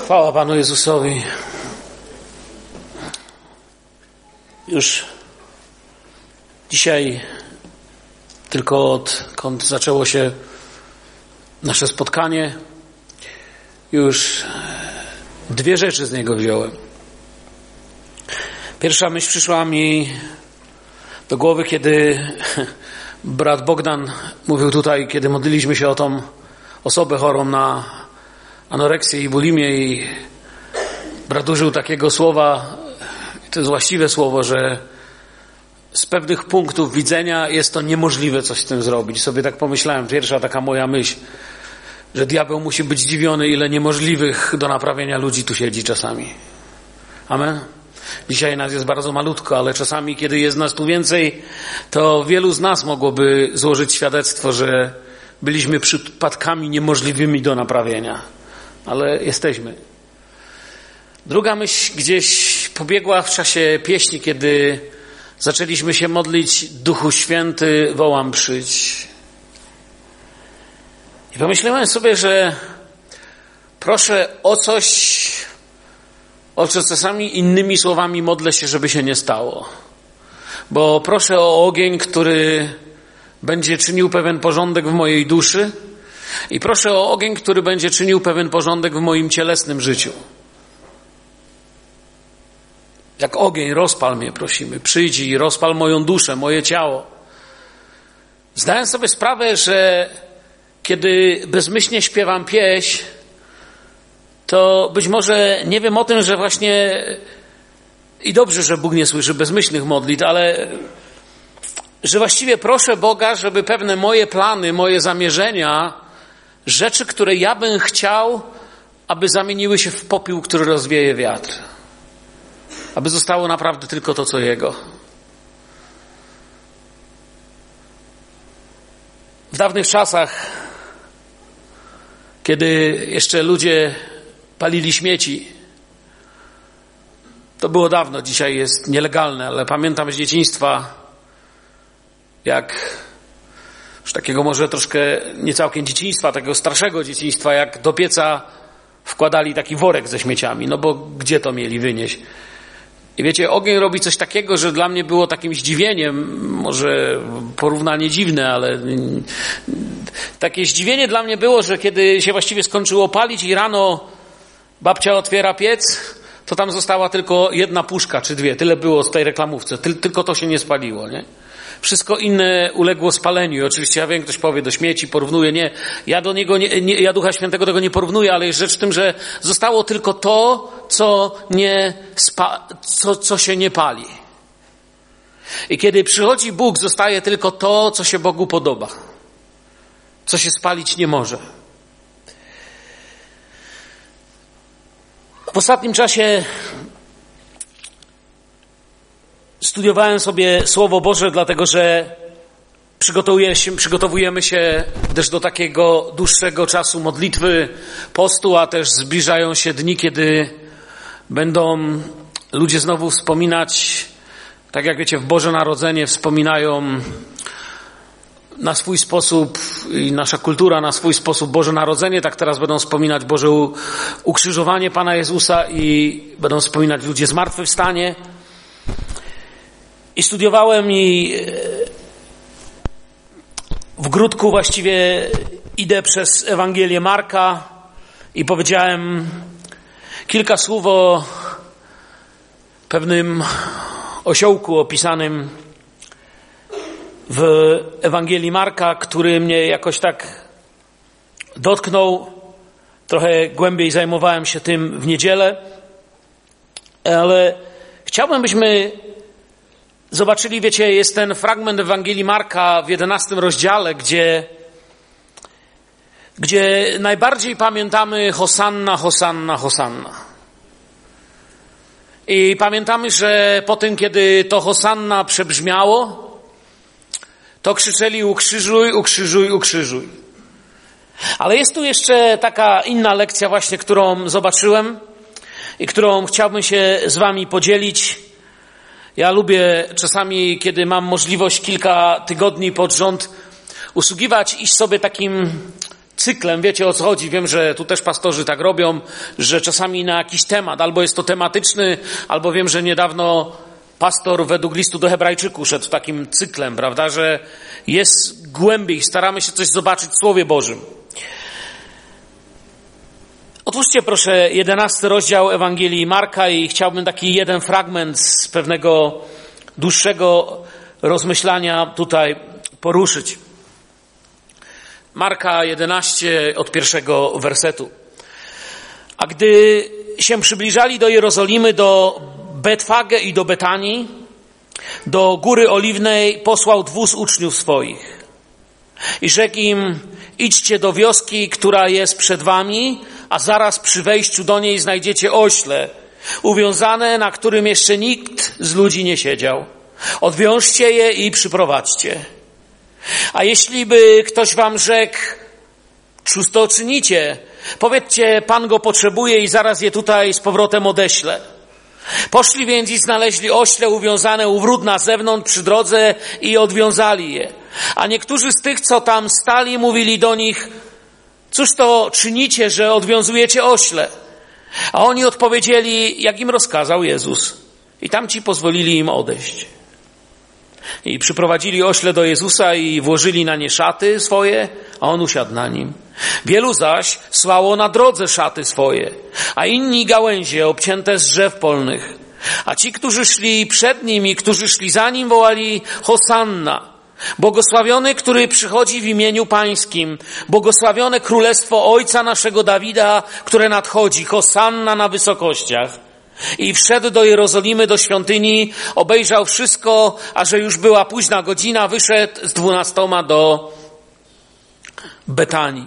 Chwała Panu Jezusowi. Już dzisiaj, tylko odkąd zaczęło się nasze spotkanie, już dwie rzeczy z niego wziąłem. Pierwsza myśl przyszła mi do głowy, kiedy brat Bogdan mówił tutaj, kiedy modliliśmy się o tą osobę chorą na anoreksję i bulimię i brat użył takiego słowa, to jest właściwe słowo, że z pewnych punktów widzenia jest to niemożliwe coś z tym zrobić. Sobie tak pomyślałem, pierwsza taka moja myśl, że diabeł musi być zdziwiony, ile niemożliwych do naprawienia ludzi tu siedzi czasami. Amen. Dzisiaj nas jest bardzo malutko, ale czasami, kiedy jest nas tu więcej, to wielu z nas mogłoby złożyć świadectwo, że byliśmy przypadkami niemożliwymi do naprawienia ale jesteśmy. Druga myśl gdzieś pobiegła w czasie pieśni, kiedy zaczęliśmy się modlić Duchu Święty, wołam przyjdź. I pomyślałem sobie, że proszę o coś, o co czasami innymi słowami modlę się, żeby się nie stało. Bo proszę o ogień, który będzie czynił pewien porządek w mojej duszy, i proszę o ogień, który będzie czynił pewien porządek w moim cielesnym życiu. Jak ogień, rozpal mnie, prosimy. Przyjdź i rozpal moją duszę, moje ciało. Zdałem sobie sprawę, że kiedy bezmyślnie śpiewam pieśń, to być może nie wiem o tym, że właśnie i dobrze, że Bóg nie słyszy bezmyślnych modlitw, ale że właściwie proszę Boga, żeby pewne moje plany, moje zamierzenia Rzeczy, które ja bym chciał, aby zamieniły się w popiół, który rozwieje wiatr. Aby zostało naprawdę tylko to, co Jego. W dawnych czasach, kiedy jeszcze ludzie palili śmieci, to było dawno, dzisiaj jest nielegalne, ale pamiętam z dzieciństwa, jak już takiego może troszkę nie całkiem dzieciństwa, takiego starszego dzieciństwa, jak do pieca wkładali taki worek ze śmieciami, no bo gdzie to mieli wynieść? I wiecie, ogień robi coś takiego, że dla mnie było takim zdziwieniem, może porównanie dziwne, ale takie zdziwienie dla mnie było, że kiedy się właściwie skończyło palić i rano babcia otwiera piec, to tam została tylko jedna puszka czy dwie. Tyle było z tej reklamówce. Tylko to się nie spaliło, nie? Wszystko inne uległo spaleniu. Oczywiście ja wiem, ktoś powie do śmieci, porównuje. Nie, ja do niego, nie, nie, ja Ducha Świętego tego nie porównuję, ale jest rzecz w tym, że zostało tylko to, co, nie spa, co, co się nie pali. I kiedy przychodzi Bóg, zostaje tylko to, co się Bogu podoba. Co się spalić nie może. W ostatnim czasie studiowałem sobie Słowo Boże, dlatego że przygotowujemy się też do takiego dłuższego czasu modlitwy, postu, a też zbliżają się dni, kiedy będą ludzie znowu wspominać, tak jak wiecie, w Boże Narodzenie wspominają na swój sposób i nasza kultura na swój sposób Boże Narodzenie, tak teraz będą wspominać Boże ukrzyżowanie Pana Jezusa i będą wspominać ludzie zmartwychwstanie. I studiowałem i e, w grudku właściwie idę przez Ewangelię Marka i powiedziałem kilka słów o pewnym osiołku opisanym w Ewangelii Marka, który mnie jakoś tak dotknął. Trochę głębiej zajmowałem się tym w niedzielę, ale chciałbym, byśmy zobaczyli, wiecie, jest ten fragment Ewangelii Marka w jedenastym rozdziale, gdzie, gdzie najbardziej pamiętamy Hosanna, Hosanna, Hosanna. I pamiętamy, że po tym, kiedy to Hosanna przebrzmiało, to krzyczeli ukrzyżuj, ukrzyżuj, ukrzyżuj. Ale jest tu jeszcze taka inna lekcja właśnie, którą zobaczyłem i którą chciałbym się z wami podzielić. Ja lubię czasami, kiedy mam możliwość kilka tygodni pod rząd usługiwać, iść sobie takim cyklem, wiecie o co chodzi. Wiem, że tu też pastorzy tak robią, że czasami na jakiś temat, albo jest to tematyczny, albo wiem, że niedawno pastor według listu do Hebrajczyków szedł takim cyklem, prawda, że jest głębiej, staramy się coś zobaczyć w Słowie Bożym. Otwórzcie proszę jedenasty rozdział Ewangelii Marka i chciałbym taki jeden fragment z pewnego dłuższego rozmyślania tutaj poruszyć. Marka 11 od pierwszego wersetu. A gdy się przybliżali do Jerozolimy, do Betfage i do Betanii, do Góry Oliwnej posłał dwóch uczniów swoich. I rzekł im, idźcie do wioski, która jest przed wami, a zaraz przy wejściu do niej znajdziecie ośle, uwiązane, na którym jeszcze nikt z ludzi nie siedział. Odwiążcie je i przyprowadźcie. A jeśli by ktoś wam rzekł, cóż to czynicie? Powiedzcie, Pan go potrzebuje i zaraz je tutaj z powrotem odeślę. Poszli więc i znaleźli ośle uwiązane u wrót na zewnątrz przy drodze i odwiązali je. A niektórzy z tych, co tam stali, mówili do nich, cóż to czynicie, że odwiązujecie ośle? A oni odpowiedzieli, jak im rozkazał Jezus. I tamci pozwolili im odejść. I przyprowadzili ośle do Jezusa i włożyli na nie szaty swoje, a on usiadł na nim. Wielu zaś słało na drodze szaty swoje, a inni gałęzie obcięte z drzew polnych. A ci, którzy szli przed nim i którzy szli za nim, wołali Hosanna. Błogosławiony, który przychodzi w imieniu Pańskim. Błogosławione królestwo Ojca naszego Dawida, które nadchodzi. Hosanna na wysokościach. I wszedł do Jerozolimy, do świątyni, obejrzał wszystko, a że już była późna godzina, wyszedł z dwunastoma do Betanii.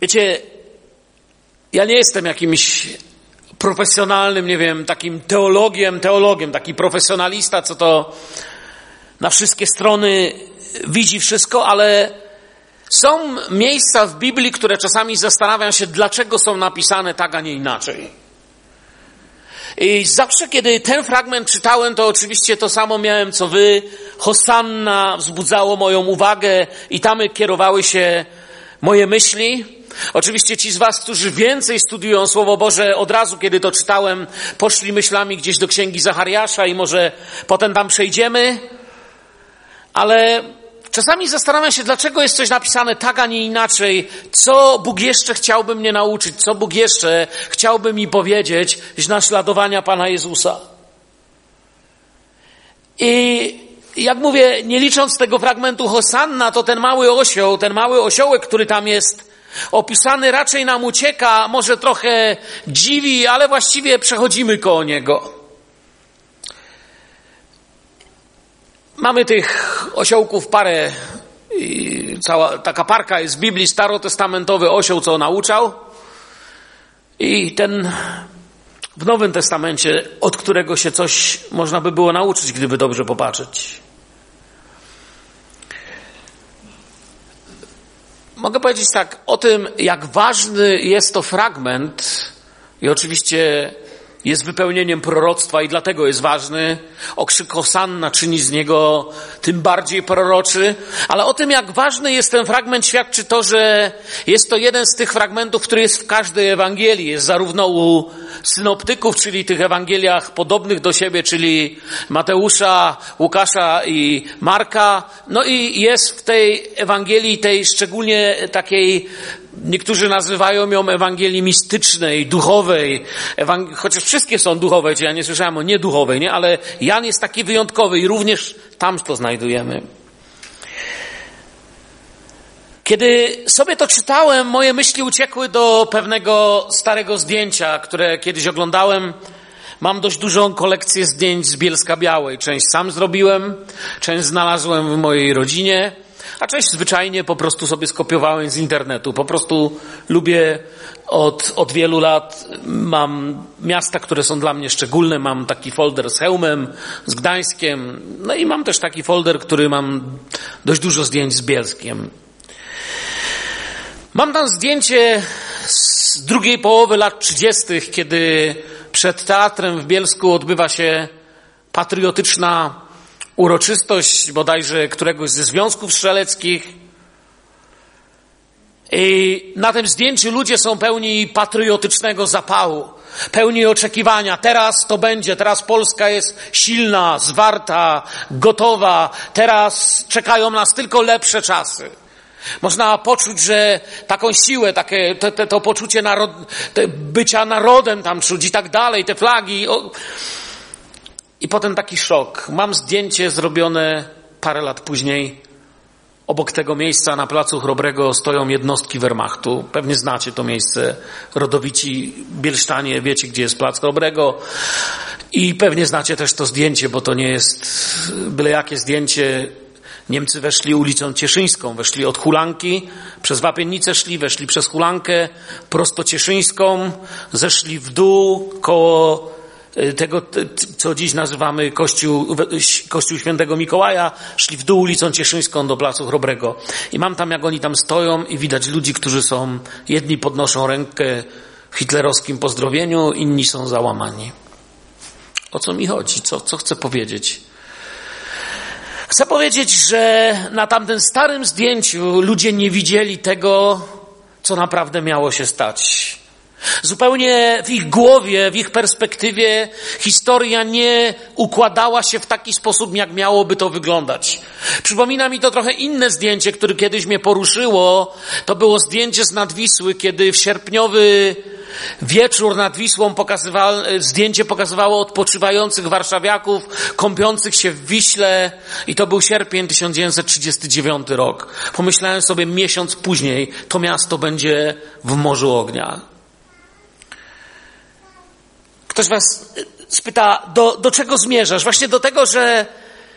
Wiecie, ja nie jestem jakimś profesjonalnym, nie wiem, takim teologiem, teologiem, taki profesjonalista, co to na wszystkie strony widzi wszystko, ale są miejsca w Biblii, które czasami zastanawiam się, dlaczego są napisane tak, a nie inaczej. I zawsze, kiedy ten fragment czytałem, to oczywiście to samo miałem co wy. Hosanna wzbudzało moją uwagę i tam kierowały się moje myśli. Oczywiście ci z was, którzy więcej studiują Słowo Boże, od razu, kiedy to czytałem, poszli myślami gdzieś do Księgi Zachariasza i może potem tam przejdziemy. Ale Czasami zastanawiam się, dlaczego jest coś napisane tak, a nie inaczej. Co Bóg jeszcze chciałby mnie nauczyć? Co Bóg jeszcze chciałby mi powiedzieć z naśladowania Pana Jezusa? I jak mówię, nie licząc tego fragmentu Hosanna, to ten mały osioł, ten mały osiołek, który tam jest opisany, raczej nam ucieka, może trochę dziwi, ale właściwie przechodzimy koło niego. Mamy tych osiołków parę, cała taka parka jest w Biblii, starotestamentowy osioł, co nauczał. I ten w Nowym Testamencie, od którego się coś można by było nauczyć, gdyby dobrze popatrzeć. Mogę powiedzieć tak o tym, jak ważny jest to fragment i oczywiście jest wypełnieniem proroctwa i dlatego jest ważny. Okrzyk Hosanna czyni z niego tym bardziej proroczy. Ale o tym, jak ważny jest ten fragment, świadczy to, że jest to jeden z tych fragmentów, który jest w każdej Ewangelii. Jest zarówno u synoptyków, czyli tych Ewangeliach podobnych do siebie, czyli Mateusza, Łukasza i Marka. No i jest w tej Ewangelii, tej szczególnie takiej Niektórzy nazywają ją Ewangelii mistycznej, duchowej, Ewang... chociaż wszystkie są duchowe, ja nie słyszałem o nieduchowej, nie? ale Jan jest taki wyjątkowy i również tam to znajdujemy. Kiedy sobie to czytałem, moje myśli uciekły do pewnego starego zdjęcia, które kiedyś oglądałem. Mam dość dużą kolekcję zdjęć z Bielska Białej. Część sam zrobiłem, część znalazłem w mojej rodzinie a część zwyczajnie po prostu sobie skopiowałem z internetu. Po prostu lubię od, od wielu lat, mam miasta, które są dla mnie szczególne, mam taki folder z Hełmem, z Gdańskiem, no i mam też taki folder, który mam dość dużo zdjęć z Bielskiem. Mam tam zdjęcie z drugiej połowy lat 30., kiedy przed teatrem w Bielsku odbywa się patriotyczna uroczystość bodajże któregoś ze związków strzeleckich. I na tym zdjęciu ludzie są pełni patriotycznego zapału, pełni oczekiwania. Teraz to będzie, teraz Polska jest silna, zwarta, gotowa. Teraz czekają nas tylko lepsze czasy. Można poczuć, że taką siłę, takie, te, te, to poczucie narod, bycia narodem tam czuć i tak dalej, te flagi. O... I potem taki szok. Mam zdjęcie zrobione parę lat później. Obok tego miejsca na placu Chrobrego stoją jednostki Wehrmachtu. Pewnie znacie to miejsce. Rodowici Bielsztanie, wiecie gdzie jest plac Chrobrego. I pewnie znacie też to zdjęcie, bo to nie jest byle jakie zdjęcie Niemcy weszli ulicą Cieszyńską, weszli od Hulanki, przez Wapiennicę szli, weszli przez Hulankę, prosto Cieszyńską, zeszli w dół koło tego, co dziś nazywamy Kościół, Kościół Świętego Mikołaja, szli w dół ulicą Cieszyńską do Placu Chrobrego. I mam tam, jak oni tam stoją i widać ludzi, którzy są, jedni podnoszą rękę w hitlerowskim pozdrowieniu, inni są załamani. O co mi chodzi? Co, co chcę powiedzieć? Chcę powiedzieć, że na tamtym starym zdjęciu ludzie nie widzieli tego, co naprawdę miało się stać. Zupełnie w ich głowie, w ich perspektywie historia nie układała się w taki sposób, jak miałoby to wyglądać. Przypomina mi to trochę inne zdjęcie, które kiedyś mnie poruszyło. To było zdjęcie z Nadwisły, kiedy w sierpniowy wieczór nad Wisłą zdjęcie pokazywało odpoczywających warszawiaków, kąpiących się w Wiśle i to był sierpień 1939 rok. Pomyślałem sobie miesiąc później, to miasto będzie w morzu ognia. Ktoś was spyta, do, do czego zmierzasz? Właśnie do tego, że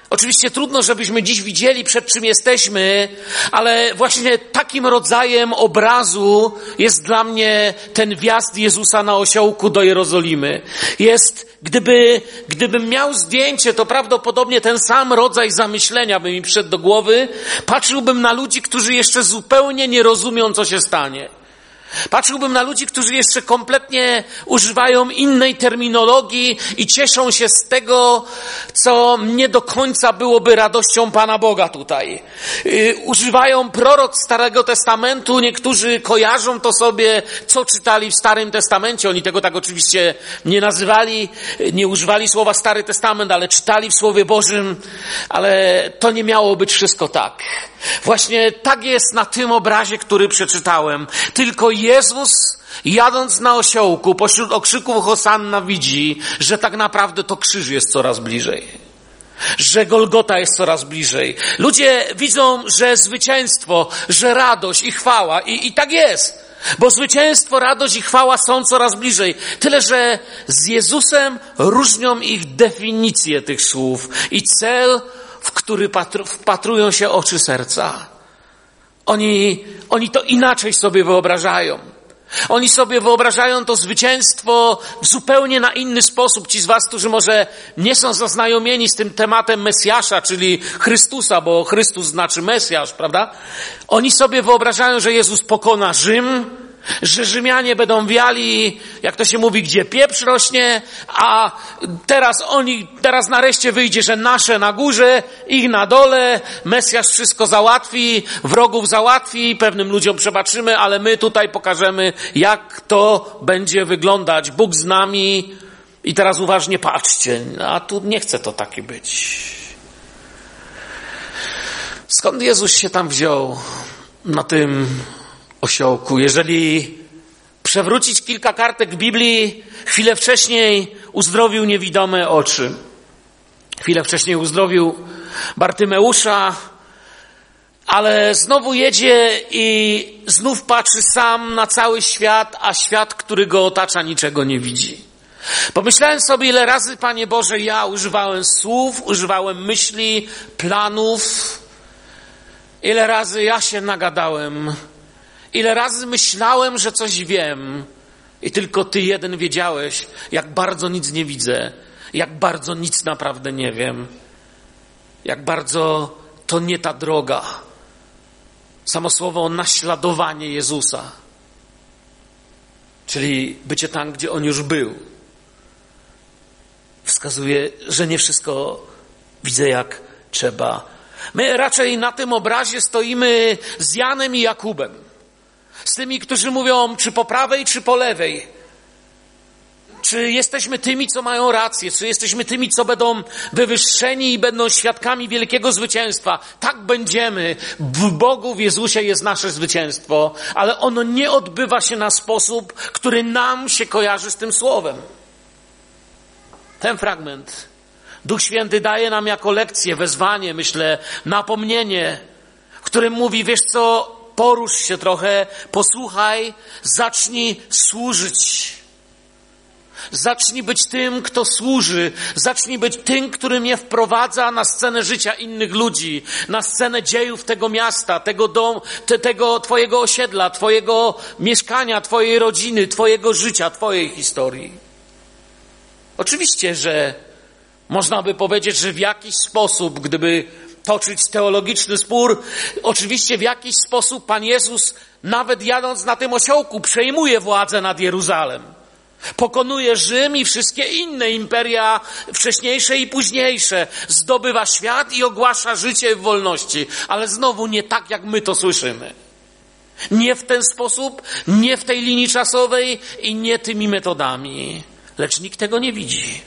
Oczywiście trudno, żebyśmy dziś widzieli, przed czym jesteśmy, ale właśnie takim rodzajem obrazu jest dla mnie ten wjazd Jezusa na osiołku do Jerozolimy. Jest, gdyby, gdybym miał zdjęcie, to prawdopodobnie ten sam rodzaj zamyślenia by mi przyszedł do głowy. Patrzyłbym na ludzi, którzy jeszcze zupełnie nie rozumią, co się stanie. Patrzyłbym na ludzi, którzy jeszcze kompletnie używają innej terminologii i cieszą się z tego, co nie do końca byłoby radością Pana Boga tutaj. Yy, używają prorok Starego Testamentu, niektórzy kojarzą to sobie, co czytali w Starym Testamencie. Oni tego tak oczywiście nie nazywali, nie używali słowa Stary Testament, ale czytali w Słowie Bożym, ale to nie miało być wszystko tak. Właśnie tak jest na tym obrazie, który przeczytałem. Tylko Jezus, jadąc na osiołku, pośród okrzyków Hosanna widzi, że tak naprawdę to krzyż jest coraz bliżej że Golgota jest coraz bliżej. Ludzie widzą, że zwycięstwo, że radość i chwała i, i tak jest. Bo zwycięstwo, radość i chwała są coraz bliżej. Tyle, że z Jezusem różnią ich definicje tych słów i cel w który patru, wpatrują się oczy serca. Oni, oni to inaczej sobie wyobrażają. Oni sobie wyobrażają to zwycięstwo w zupełnie na inny sposób. Ci z Was, którzy może nie są zaznajomieni z tym tematem Mesjasza, czyli Chrystusa, bo Chrystus znaczy Mesjasz, prawda? Oni sobie wyobrażają, że Jezus pokona Rzym, że Rzymianie będą wiali, jak to się mówi, gdzie pieprz rośnie, a teraz oni, teraz nareszcie wyjdzie, że nasze na górze, ich na dole, Mesjasz wszystko załatwi, wrogów załatwi, pewnym ludziom przebaczymy, ale my tutaj pokażemy, jak to będzie wyglądać. Bóg z nami i teraz uważnie patrzcie, a tu nie chce to takie być. Skąd Jezus się tam wziął na tym osiołku. Jeżeli przewrócić kilka kartek Biblii, chwilę wcześniej uzdrowił niewidome oczy. Chwilę wcześniej uzdrowił Bartymeusza, ale znowu jedzie i znów patrzy sam na cały świat, a świat, który go otacza, niczego nie widzi. Pomyślałem sobie, ile razy, Panie Boże, ja używałem słów, używałem myśli, planów, ile razy ja się nagadałem Ile razy myślałem, że coś wiem, i tylko Ty jeden wiedziałeś, jak bardzo nic nie widzę, jak bardzo nic naprawdę nie wiem, jak bardzo to nie ta droga. Samo słowo naśladowanie Jezusa, czyli bycie tam, gdzie On już był, wskazuje, że nie wszystko widzę jak trzeba. My raczej na tym obrazie stoimy z Janem i Jakubem. Z tymi, którzy mówią, czy po prawej, czy po lewej. Czy jesteśmy tymi, co mają rację? Czy jesteśmy tymi, co będą wywyższeni i będą świadkami wielkiego zwycięstwa? Tak będziemy. W Bogu, w Jezusie jest nasze zwycięstwo, ale ono nie odbywa się na sposób, który nam się kojarzy z tym słowem. Ten fragment Duch Święty daje nam jako lekcję, wezwanie, myślę, napomnienie, w którym mówi, wiesz co, porusz się trochę, posłuchaj, zacznij służyć. Zacznij być tym, kto służy. Zacznij być tym, który mnie wprowadza na scenę życia innych ludzi, na scenę dziejów tego miasta, tego domu, te, tego twojego osiedla, twojego mieszkania, twojej rodziny, twojego życia, twojej historii. Oczywiście, że można by powiedzieć, że w jakiś sposób, gdyby toczyć teologiczny spór, oczywiście w jakiś sposób Pan Jezus, nawet jadąc na tym osiołku, przejmuje władzę nad Jeruzalem. Pokonuje Rzym i wszystkie inne imperia, wcześniejsze i późniejsze. Zdobywa świat i ogłasza życie w wolności. Ale znowu nie tak, jak my to słyszymy. Nie w ten sposób, nie w tej linii czasowej i nie tymi metodami. Lecz nikt tego nie widzi.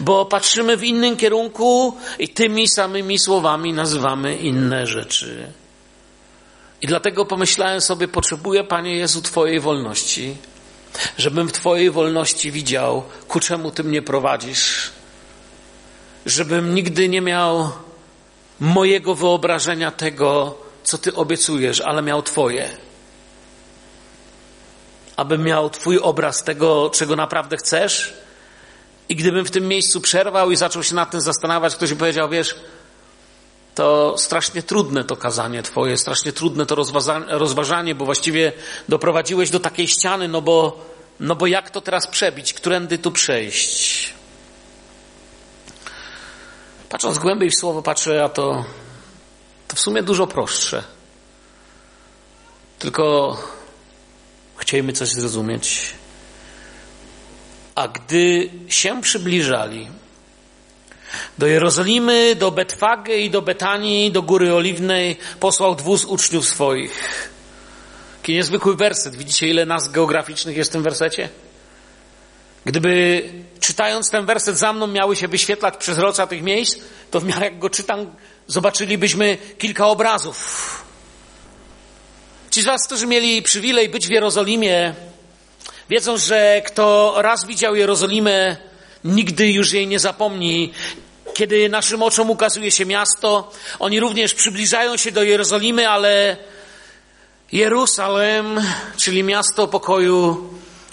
Bo patrzymy w innym kierunku i tymi samymi słowami nazywamy inne rzeczy. I dlatego pomyślałem sobie, potrzebuję, Panie Jezu, Twojej wolności żebym w Twojej wolności widział, ku czemu Ty mnie prowadzisz, żebym nigdy nie miał mojego wyobrażenia tego, co Ty obiecujesz, ale miał Twoje. Abym miał Twój obraz tego, czego naprawdę chcesz. I gdybym w tym miejscu przerwał i zaczął się nad tym zastanawiać, ktoś by powiedział, wiesz, to strasznie trudne to kazanie Twoje, strasznie trudne to rozważanie, bo właściwie doprowadziłeś do takiej ściany, no bo, no bo jak to teraz przebić, którędy tu przejść? Patrząc głębiej w słowo, patrzę, a to, to w sumie dużo prostsze. Tylko chcielibyśmy coś zrozumieć. A gdy się przybliżali, do Jerozolimy, do Betwagę i do Betanii, do Góry Oliwnej posłał dwóch uczniów swoich. Jaki niezwykły werset. Widzicie, ile nas geograficznych jest w tym wersecie? Gdyby czytając ten werset za mną miały się wyświetlać przezroca tych miejsc, to w miarę jak go czytam, zobaczylibyśmy kilka obrazów. Ci z Was, którzy mieli przywilej być w Jerozolimie, wiedzą, że kto raz widział Jerozolimę, nigdy już jej nie zapomni. Kiedy naszym oczom ukazuje się miasto, oni również przybliżają się do Jerozolimy, ale Jeruzalem, czyli miasto pokoju,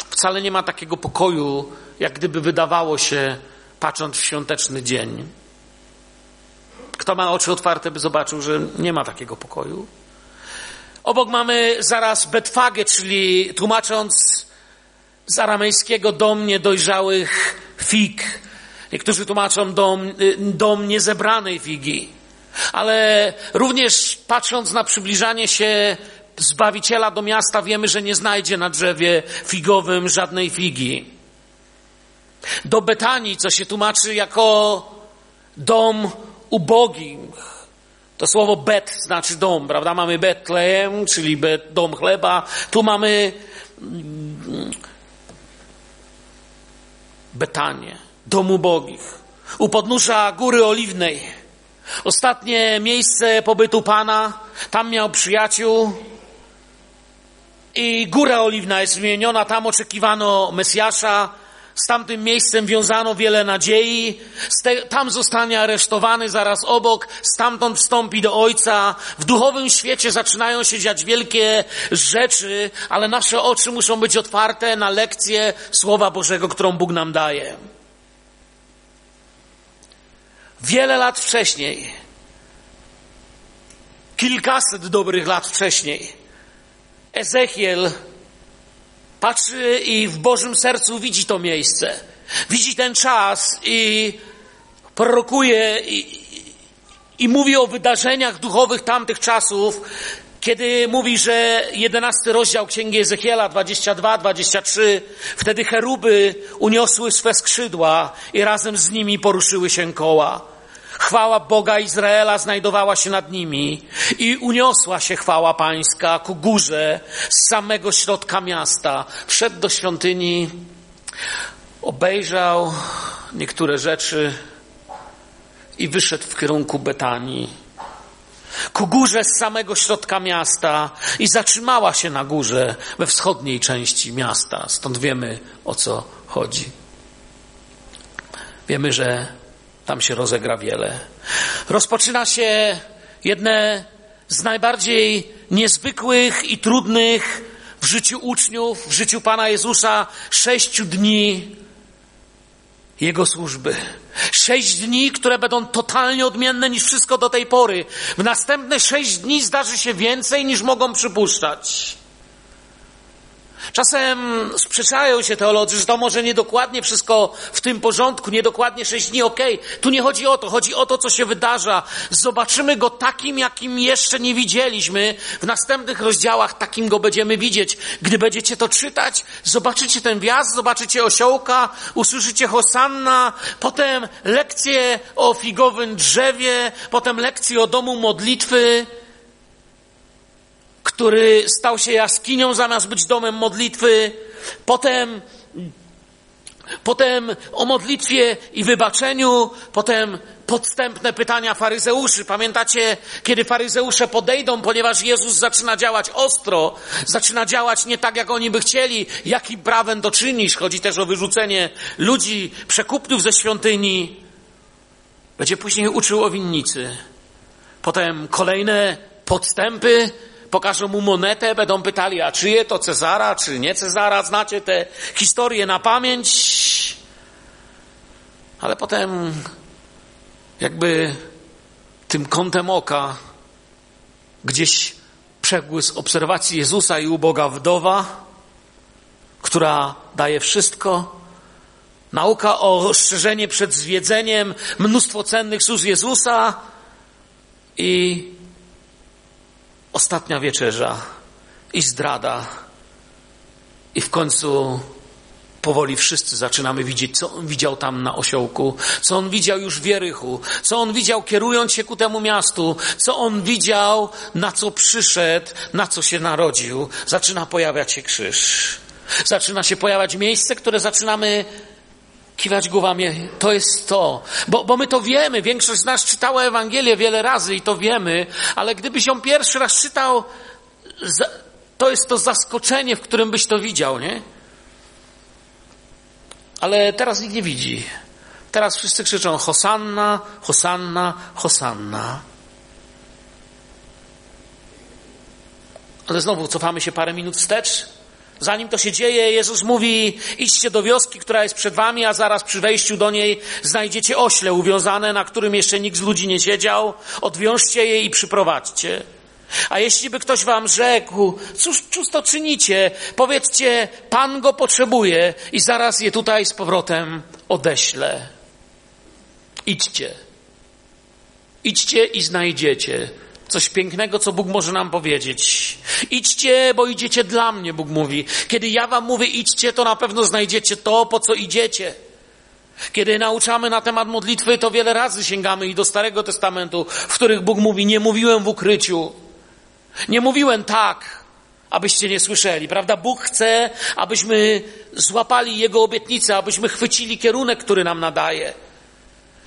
wcale nie ma takiego pokoju, jak gdyby wydawało się, patrząc w świąteczny dzień. Kto ma oczy otwarte, by zobaczył, że nie ma takiego pokoju. Obok mamy zaraz Betwagę, czyli tłumacząc z aramejskiego dom niedojrzałych fig. Niektórzy tłumaczą dom, y, dom niezebranej figi. Ale również patrząc na przybliżanie się Zbawiciela do miasta, wiemy, że nie znajdzie na drzewie figowym żadnej figi. Do Betanii, co się tłumaczy jako dom ubogich. To słowo bet znaczy dom, prawda? Mamy Betlejem, czyli bet, dom chleba. Tu mamy Betanię, dom ubogich. U podnóża Góry Oliwnej. Ostatnie miejsce pobytu Pana. Tam miał przyjaciół. I Góra Oliwna jest wymieniona. Tam oczekiwano Mesjasza. Z tamtym miejscem wiązano wiele nadziei. tam zostanie aresztowany zaraz obok. Stamtąd wstąpi do Ojca. W duchowym świecie zaczynają się dziać wielkie rzeczy, ale nasze oczy muszą być otwarte na lekcję Słowa Bożego, którą Bóg nam daje. Wiele lat wcześniej, kilkaset dobrych lat wcześniej, Ezechiel patrzy i w Bożym sercu widzi to miejsce. Widzi ten czas i prorokuje i, i mówi o wydarzeniach duchowych tamtych czasów, kiedy mówi, że jedenasty rozdział Księgi Ezechiela 22, 23, wtedy cheruby uniosły swe skrzydła i razem z nimi poruszyły się koła. Chwała Boga Izraela znajdowała się nad nimi i uniosła się chwała pańska ku górze z samego środka miasta. Wszedł do świątyni, obejrzał niektóre rzeczy i wyszedł w kierunku Betanii. Ku górze z samego środka miasta i zatrzymała się na górze we wschodniej części miasta. Stąd wiemy o co chodzi. Wiemy, że tam się rozegra wiele. Rozpoczyna się jedne z najbardziej niezwykłych i trudnych w życiu uczniów, w życiu Pana Jezusa sześciu dni Jego służby. Sześć dni, które będą totalnie odmienne niż wszystko do tej pory. W następne sześć dni zdarzy się więcej niż mogą przypuszczać. Czasem sprzeczają się teolodzy, że to może niedokładnie wszystko w tym porządku, niedokładnie sześć dni, okej. Okay. Tu nie chodzi o to, chodzi o to, co się wydarza. Zobaczymy go takim, jakim jeszcze nie widzieliśmy. W następnych rozdziałach takim go będziemy widzieć. Gdy będziecie to czytać, zobaczycie ten wjazd, zobaczycie osiołka, usłyszycie Hosanna, potem lekcje o figowym drzewie, potem lekcje o domu modlitwy, który stał się jaskinią zamiast być domem modlitwy. Potem, potem o modlitwie i wybaczeniu, potem podstępne pytania faryzeuszy. Pamiętacie, kiedy faryzeusze podejdą, ponieważ Jezus zaczyna działać ostro, zaczyna działać nie tak, jak oni by chcieli, jakim prawem to czynisz. Chodzi też o wyrzucenie ludzi, przekupnów ze świątyni. Będzie później uczył o winnicy. Potem kolejne podstępy, pokażą mu monetę, będą pytali, a czyje to Cezara, czy nie Cezara, znacie te historie na pamięć. Ale potem jakby tym kątem oka gdzieś przebłysł obserwacji Jezusa i uboga wdowa, która daje wszystko. Nauka o strzeżenie przed zwiedzeniem, mnóstwo cennych słów Jezusa i ostatnia wieczerza i zdrada. I w końcu powoli wszyscy zaczynamy widzieć, co on widział tam na osiołku, co on widział już w Wierychu, co on widział kierując się ku temu miastu, co on widział, na co przyszedł, na co się narodził. Zaczyna pojawiać się krzyż. Zaczyna się pojawiać miejsce, które zaczynamy kiwać głowami, to jest to. Bo, bo my to wiemy, większość z nas czytała Ewangelię wiele razy i to wiemy, ale gdybyś ją pierwszy raz czytał, to jest to zaskoczenie, w którym byś to widział, nie? Ale teraz nikt nie widzi. Teraz wszyscy krzyczą Hosanna, Hosanna, Hosanna. Ale znowu cofamy się parę minut wstecz. Zanim to się dzieje, Jezus mówi: idźcie do wioski, która jest przed wami, a zaraz przy wejściu do niej znajdziecie ośle uwiązane, na którym jeszcze nikt z ludzi nie siedział. Odwiążcie je i przyprowadźcie. A jeśli by ktoś wam rzekł, cóż, cóż to czynicie, powiedzcie, Pan go potrzebuje i zaraz je tutaj z powrotem odeślę. Idźcie. Idźcie i znajdziecie coś pięknego, co Bóg może nam powiedzieć. Idźcie, bo idziecie dla mnie, Bóg mówi. Kiedy ja wam mówię idźcie, to na pewno znajdziecie to, po co idziecie. Kiedy nauczamy na temat modlitwy, to wiele razy sięgamy i do Starego Testamentu, w których Bóg mówi, nie mówiłem w ukryciu. Nie mówiłem tak, abyście nie słyszeli, prawda? Bóg chce, abyśmy złapali Jego obietnicę, abyśmy chwycili kierunek, który nam nadaje.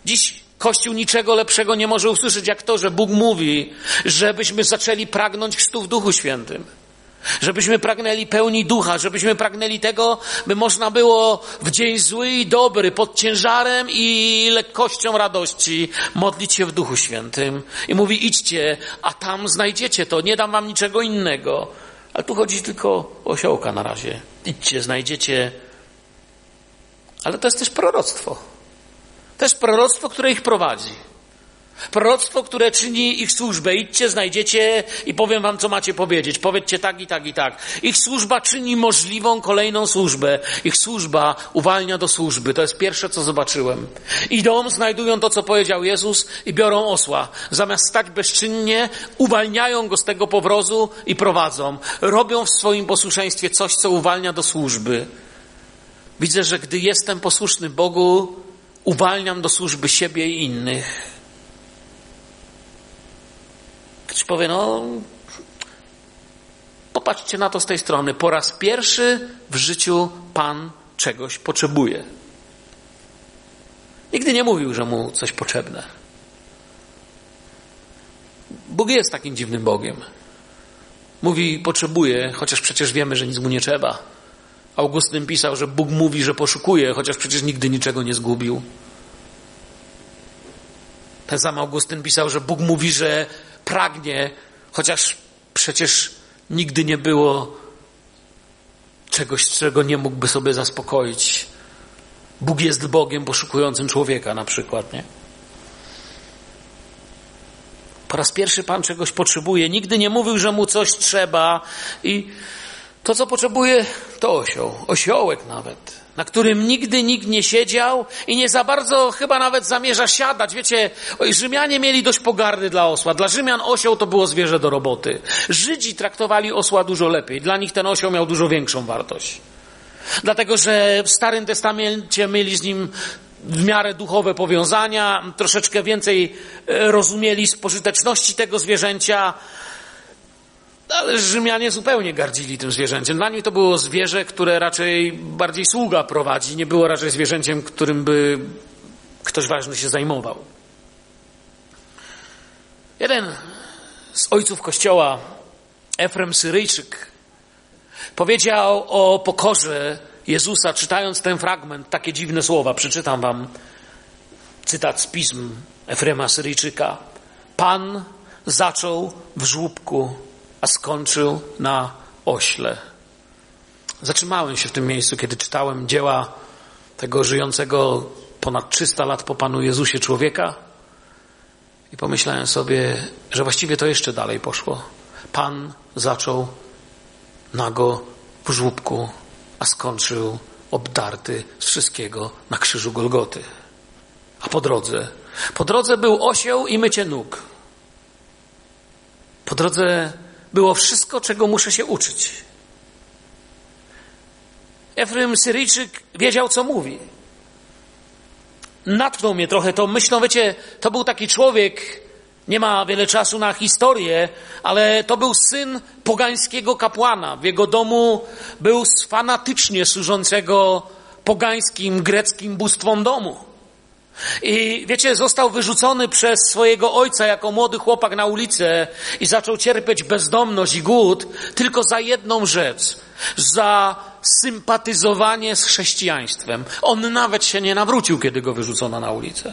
Dziś Kościół niczego lepszego nie może usłyszeć jak to, że Bóg mówi, żebyśmy zaczęli pragnąć chrztu w Duchu Świętym. Żebyśmy pragnęli pełni ducha, żebyśmy pragnęli tego, by można było w dzień zły i dobry, pod ciężarem i lekkością radości modlić się w Duchu Świętym. I mówi, idźcie, a tam znajdziecie to, nie dam wam niczego innego. Ale tu chodzi tylko o osiołka na razie. Idźcie, znajdziecie. Ale to jest też proroctwo. Jest proroctwo, które ich prowadzi. Proroctwo, które czyni ich służbę. Idźcie, znajdziecie i powiem wam, co macie powiedzieć. Powiedzcie tak i tak i tak. Ich służba czyni możliwą kolejną służbę. Ich służba uwalnia do służby. To jest pierwsze, co zobaczyłem. Idą, znajdują to, co powiedział Jezus i biorą osła. Zamiast stać bezczynnie, uwalniają go z tego powrozu i prowadzą. Robią w swoim posłuszeństwie coś, co uwalnia do służby. Widzę, że gdy jestem posłuszny Bogu, uwalniam do służby siebie i innych. Ktoś powie, no popatrzcie na to z tej strony. Po raz pierwszy w życiu Pan czegoś potrzebuje. Nigdy nie mówił, że mu coś potrzebne. Bóg jest takim dziwnym Bogiem. Mówi, potrzebuje, chociaż przecież wiemy, że nic mu nie trzeba. Augustyn pisał, że Bóg mówi, że poszukuje, chociaż przecież nigdy niczego nie zgubił. Ten sam Augustyn pisał, że Bóg mówi, że pragnie, chociaż przecież nigdy nie było czegoś, czego nie mógłby sobie zaspokoić. Bóg jest Bogiem poszukującym człowieka na przykład, nie? Po raz pierwszy Pan czegoś potrzebuje. Nigdy nie mówił, że mu coś trzeba i to, co potrzebuje, to osioł. Osiołek nawet na którym nigdy nikt nie siedział i nie za bardzo chyba nawet zamierza siadać. Wiecie, Rzymianie mieli dość pogardy dla osła. Dla Rzymian osioł to było zwierzę do roboty. Żydzi traktowali osła dużo lepiej. Dla nich ten osioł miał dużo większą wartość. Dlatego, że w Starym Testamencie mieli z nim w miarę duchowe powiązania, troszeczkę więcej e, rozumieli spożyteczności tego zwierzęcia, ale Rzymianie zupełnie gardzili tym zwierzęciem. Dla nich to było zwierzę, które raczej bardziej sługa prowadzi, nie było raczej zwierzęciem, którym by ktoś ważny się zajmował. Jeden z ojców kościoła, Efrem Syryjczyk, powiedział o pokorze Jezusa, czytając ten fragment, takie dziwne słowa. Przeczytam wam cytat z pism Efrema Syryjczyka. Pan zaczął w żłóbku a skończył na ośle. Zatrzymałem się w tym miejscu, kiedy czytałem dzieła tego żyjącego ponad 300 lat po Panu Jezusie człowieka i pomyślałem sobie, że właściwie to jeszcze dalej poszło. Pan zaczął nago w żłóbku, a skończył obdarty z wszystkiego na krzyżu Golgoty. A po drodze, po drodze był osioł i mycie nóg. Po drodze było wszystko, czego muszę się uczyć. Efrem Syryjczyk wiedział, co mówi. Natknął mnie trochę tą myślą, wiecie, to był taki człowiek, nie ma wiele czasu na historię, ale to był syn pogańskiego kapłana. W jego domu był fanatycznie służącego pogańskim, greckim bóstwom domu. I wiecie, został wyrzucony przez swojego ojca jako młody chłopak na ulicę i zaczął cierpieć bezdomność i głód tylko za jedną rzecz. Za sympatyzowanie z chrześcijaństwem. On nawet się nie nawrócił, kiedy go wyrzucono na ulicę.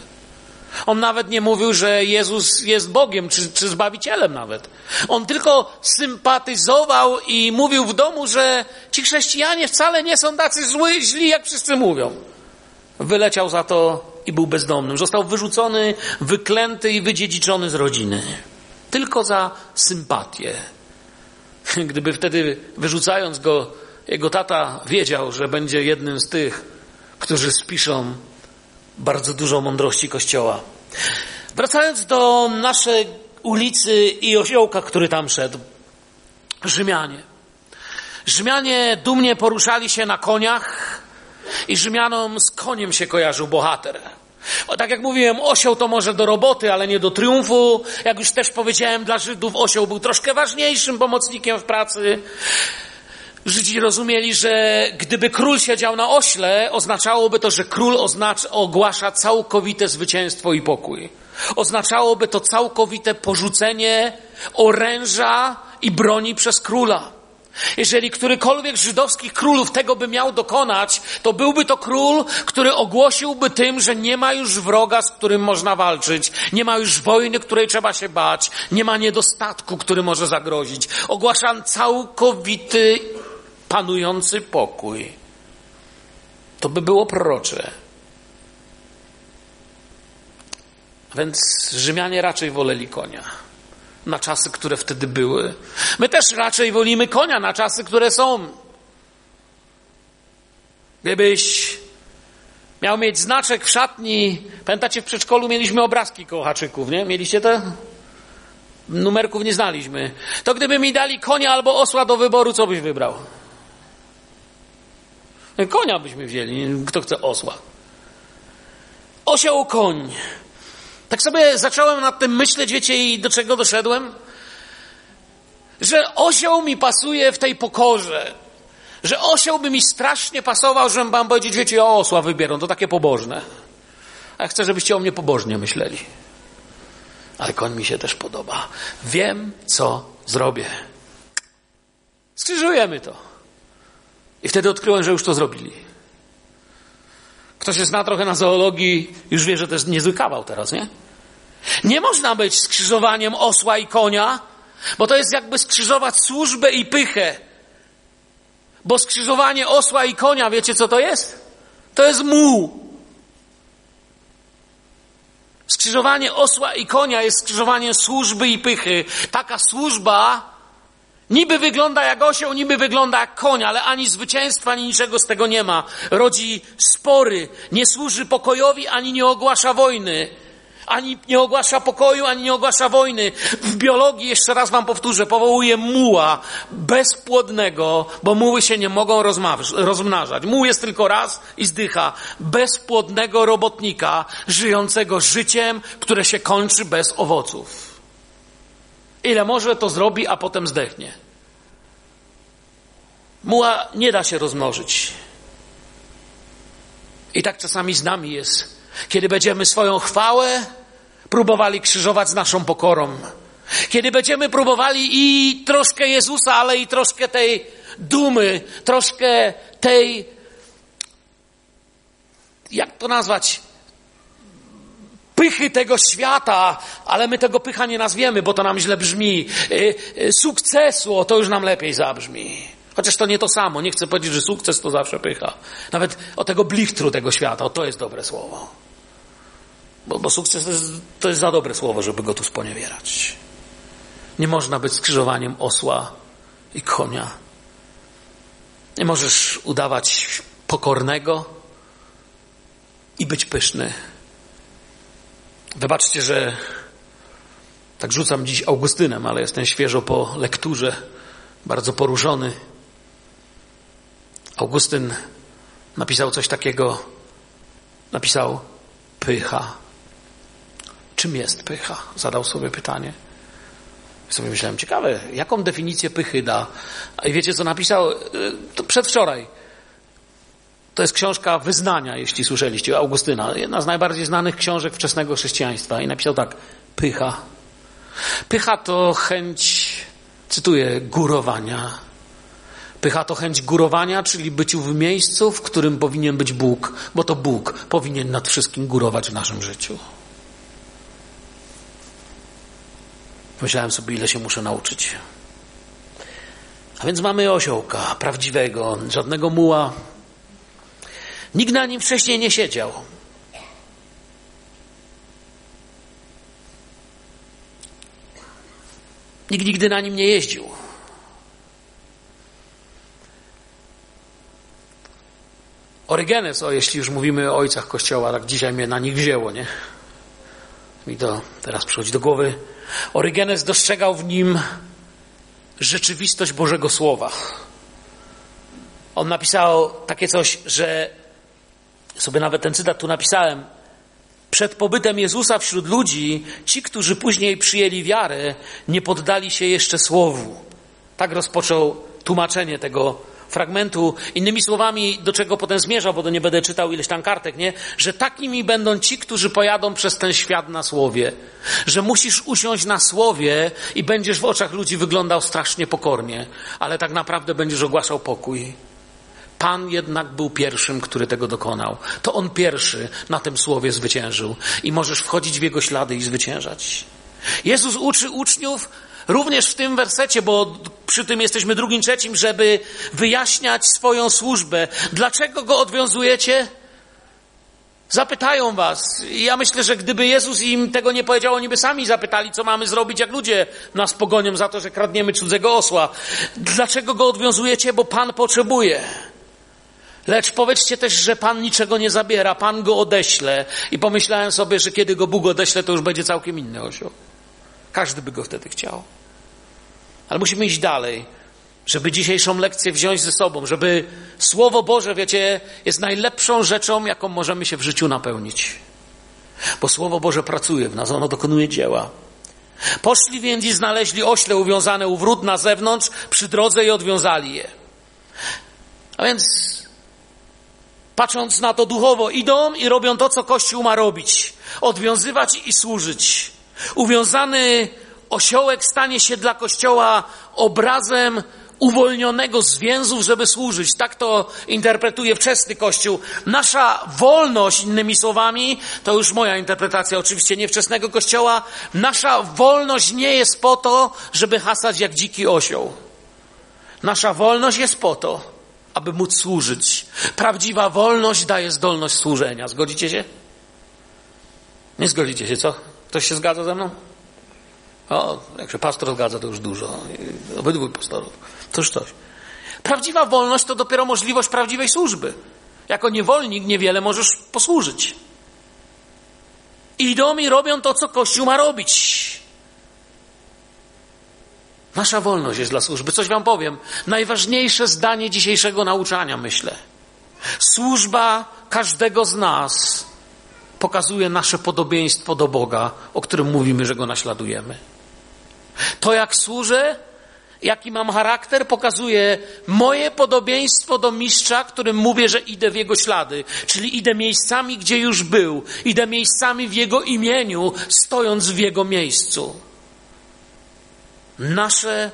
On nawet nie mówił, że Jezus jest Bogiem, czy, czy Zbawicielem nawet. On tylko sympatyzował i mówił w domu, że ci chrześcijanie wcale nie są tacy zły, źli, jak wszyscy mówią. Wyleciał za to i był bezdomnym. Został wyrzucony, wyklęty i wydziedziczony z rodziny. Tylko za sympatię. Gdyby wtedy wyrzucając go, jego tata wiedział, że będzie jednym z tych, którzy spiszą bardzo dużo mądrości Kościoła. Wracając do naszej ulicy i osiołka, który tam szedł. Rzymianie. Rzymianie dumnie poruszali się na koniach, i Rzymianom z koniem się kojarzył bohater. Tak jak mówiłem, osioł to może do roboty, ale nie do triumfu. Jak już też powiedziałem, dla Żydów osioł był troszkę ważniejszym pomocnikiem w pracy. Żydzi rozumieli, że gdyby król siedział na ośle, oznaczałoby to, że król oznacz, ogłasza całkowite zwycięstwo i pokój. Oznaczałoby to całkowite porzucenie oręża i broni przez króla. Jeżeli którykolwiek z żydowskich królów tego by miał dokonać, to byłby to król, który ogłosiłby tym, że nie ma już wroga, z którym można walczyć, nie ma już wojny, której trzeba się bać, nie ma niedostatku, który może zagrozić. Ogłaszam całkowity, panujący pokój. To by było prorocze. Więc Rzymianie raczej woleli konia na czasy, które wtedy były. My też raczej wolimy konia na czasy, które są. Gdybyś miał mieć znaczek w szatni, pamiętacie w przedszkolu mieliśmy obrazki koło haczyków, nie? Mieliście to? Numerków nie znaliśmy. To gdyby mi dali konia albo osła do wyboru, co byś wybrał? Konia byśmy wzięli. Kto chce osła? Osioł koń. Tak sobie zacząłem nad tym myśleć, wiecie, i do czego doszedłem? że osioł mi pasuje w tej pokorze, że osioł by mi strasznie pasował, żebym wam powiedzieć, wiecie, o osła wybierą, to takie pobożne. A ja chcę, żebyście o mnie pobożnie myśleli. Ale koń mi się też podoba. Wiem, co zrobię. Skrzyżujemy to. I wtedy odkryłem, że już to zrobili. Kto się zna trochę na zoologii, już wie, że to jest niezły kawał teraz, nie? Nie można być skrzyżowaniem osła i konia, bo to jest jakby skrzyżować służbę i pychę. Bo skrzyżowanie osła i konia, wiecie co to jest? To jest muł. Skrzyżowanie osła i konia jest skrzyżowaniem służby i pychy. Taka służba niby wygląda jak osioł, niby wygląda jak koń, ale ani zwycięstwa, ani niczego z tego nie ma. Rodzi spory, nie służy pokojowi, ani nie ogłasza wojny ani nie ogłasza pokoju, ani nie ogłasza wojny. W biologii, jeszcze raz wam powtórzę, powołuje muła bezpłodnego, bo muły się nie mogą rozmnażać. Muł jest tylko raz i zdycha. Bezpłodnego robotnika, żyjącego życiem, które się kończy bez owoców. Ile może to zrobi, a potem zdechnie. Muła nie da się rozmnożyć. I tak czasami z nami jest. Kiedy będziemy swoją chwałę próbowali krzyżować z naszą pokorą. Kiedy będziemy próbowali i troszkę Jezusa, ale i troszkę tej dumy, troszkę tej, jak to nazwać, pychy tego świata, ale my tego pycha nie nazwiemy, bo to nam źle brzmi. Y, y, sukcesu, o to już nam lepiej zabrzmi. Chociaż to nie to samo. Nie chcę powiedzieć, że sukces to zawsze pycha. Nawet o tego blichtru tego świata, o to jest dobre słowo. Bo, bo sukces to jest, to jest za dobre słowo, żeby go tu sponiewierać. Nie można być skrzyżowaniem osła i konia. Nie możesz udawać pokornego i być pyszny. Wybaczcie, że tak rzucam dziś Augustynem, ale jestem świeżo po lekturze, bardzo poruszony. Augustyn napisał coś takiego, napisał pycha Czym jest pycha? Zadał sobie pytanie. I sobie myślałem, ciekawe, jaką definicję pychy da. I wiecie, co napisał? Y, to przedwczoraj. To jest książka wyznania, jeśli słyszeliście, Augustyna. Jedna z najbardziej znanych książek wczesnego chrześcijaństwa. I napisał tak, pycha. Pycha to chęć, cytuję, górowania. Pycha to chęć górowania, czyli byciu w miejscu, w którym powinien być Bóg, bo to Bóg powinien nad wszystkim górować w naszym życiu. Myślałem sobie, ile się muszę nauczyć. A więc mamy osiołka, prawdziwego, żadnego muła. Nikt na nim wcześniej nie siedział. Nikt nigdy na nim nie jeździł. Orygenes, o jeśli już mówimy o ojcach Kościoła, tak dzisiaj mnie na nich wzięło, nie? Mi to teraz przychodzi do głowy. Orygenes dostrzegał w nim rzeczywistość Bożego Słowa. On napisał takie coś, że sobie nawet ten cytat tu napisałem. Przed pobytem Jezusa wśród ludzi, ci, którzy później przyjęli wiarę, nie poddali się jeszcze słowu. Tak rozpoczął tłumaczenie tego fragmentu. Innymi słowami, do czego potem zmierzał, bo to nie będę czytał ileś tam kartek, nie? Że takimi będą ci, którzy pojadą przez ten świat na słowie. Że musisz usiąść na słowie i będziesz w oczach ludzi wyglądał strasznie pokornie, ale tak naprawdę będziesz ogłaszał pokój. Pan jednak był pierwszym, który tego dokonał. To On pierwszy na tym słowie zwyciężył i możesz wchodzić w Jego ślady i zwyciężać. Jezus uczy uczniów również w tym wersecie, bo przy tym jesteśmy drugim, trzecim, żeby wyjaśniać swoją służbę. Dlaczego go odwiązujecie? Zapytają was. Ja myślę, że gdyby Jezus im tego nie powiedział, oni by sami zapytali, co mamy zrobić, jak ludzie nas pogonią za to, że kradniemy cudzego osła. Dlaczego go odwiązujecie? Bo Pan potrzebuje. Lecz powiedzcie też, że Pan niczego nie zabiera, Pan go odeśle. I pomyślałem sobie, że kiedy go Bóg odeśle, to już będzie całkiem inny osioł. Każdy by go wtedy chciał. Ale musimy iść dalej, żeby dzisiejszą lekcję wziąć ze sobą, żeby Słowo Boże, wiecie, jest najlepszą rzeczą, jaką możemy się w życiu napełnić. Bo Słowo Boże pracuje w nas, ono dokonuje dzieła. Poszli więc i znaleźli ośle uwiązane u wrót na zewnątrz przy drodze i odwiązali je. A więc patrząc na to duchowo, idą i robią to, co Kościół ma robić. Odwiązywać i służyć. Uwiązany osiołek stanie się dla Kościoła obrazem uwolnionego z więzów, żeby służyć. Tak to interpretuje wczesny Kościół. Nasza wolność, innymi słowami, to już moja interpretacja oczywiście nie wczesnego Kościoła, nasza wolność nie jest po to, żeby hasać jak dziki osioł. Nasza wolność jest po to, aby móc służyć. Prawdziwa wolność daje zdolność służenia. Zgodzicie się? Nie zgodzicie się, co? Ktoś się zgadza ze mną? O, jak się pastor zgadza, to już dużo. Obydwu pastorów. To już coś. Prawdziwa wolność to dopiero możliwość prawdziwej służby. Jako niewolnik niewiele możesz posłużyć. Idą i robią to, co Kościół ma robić. Nasza wolność jest dla służby. Coś wam powiem. Najważniejsze zdanie dzisiejszego nauczania, myślę. Służba każdego z nas pokazuje nasze podobieństwo do Boga, o którym mówimy, że go naśladujemy. To, jak służę, jaki mam charakter, pokazuje moje podobieństwo do mistrza, którym mówię, że idę w jego ślady. Czyli idę miejscami, gdzie już był. Idę miejscami w jego imieniu, stojąc w jego miejscu. Nasze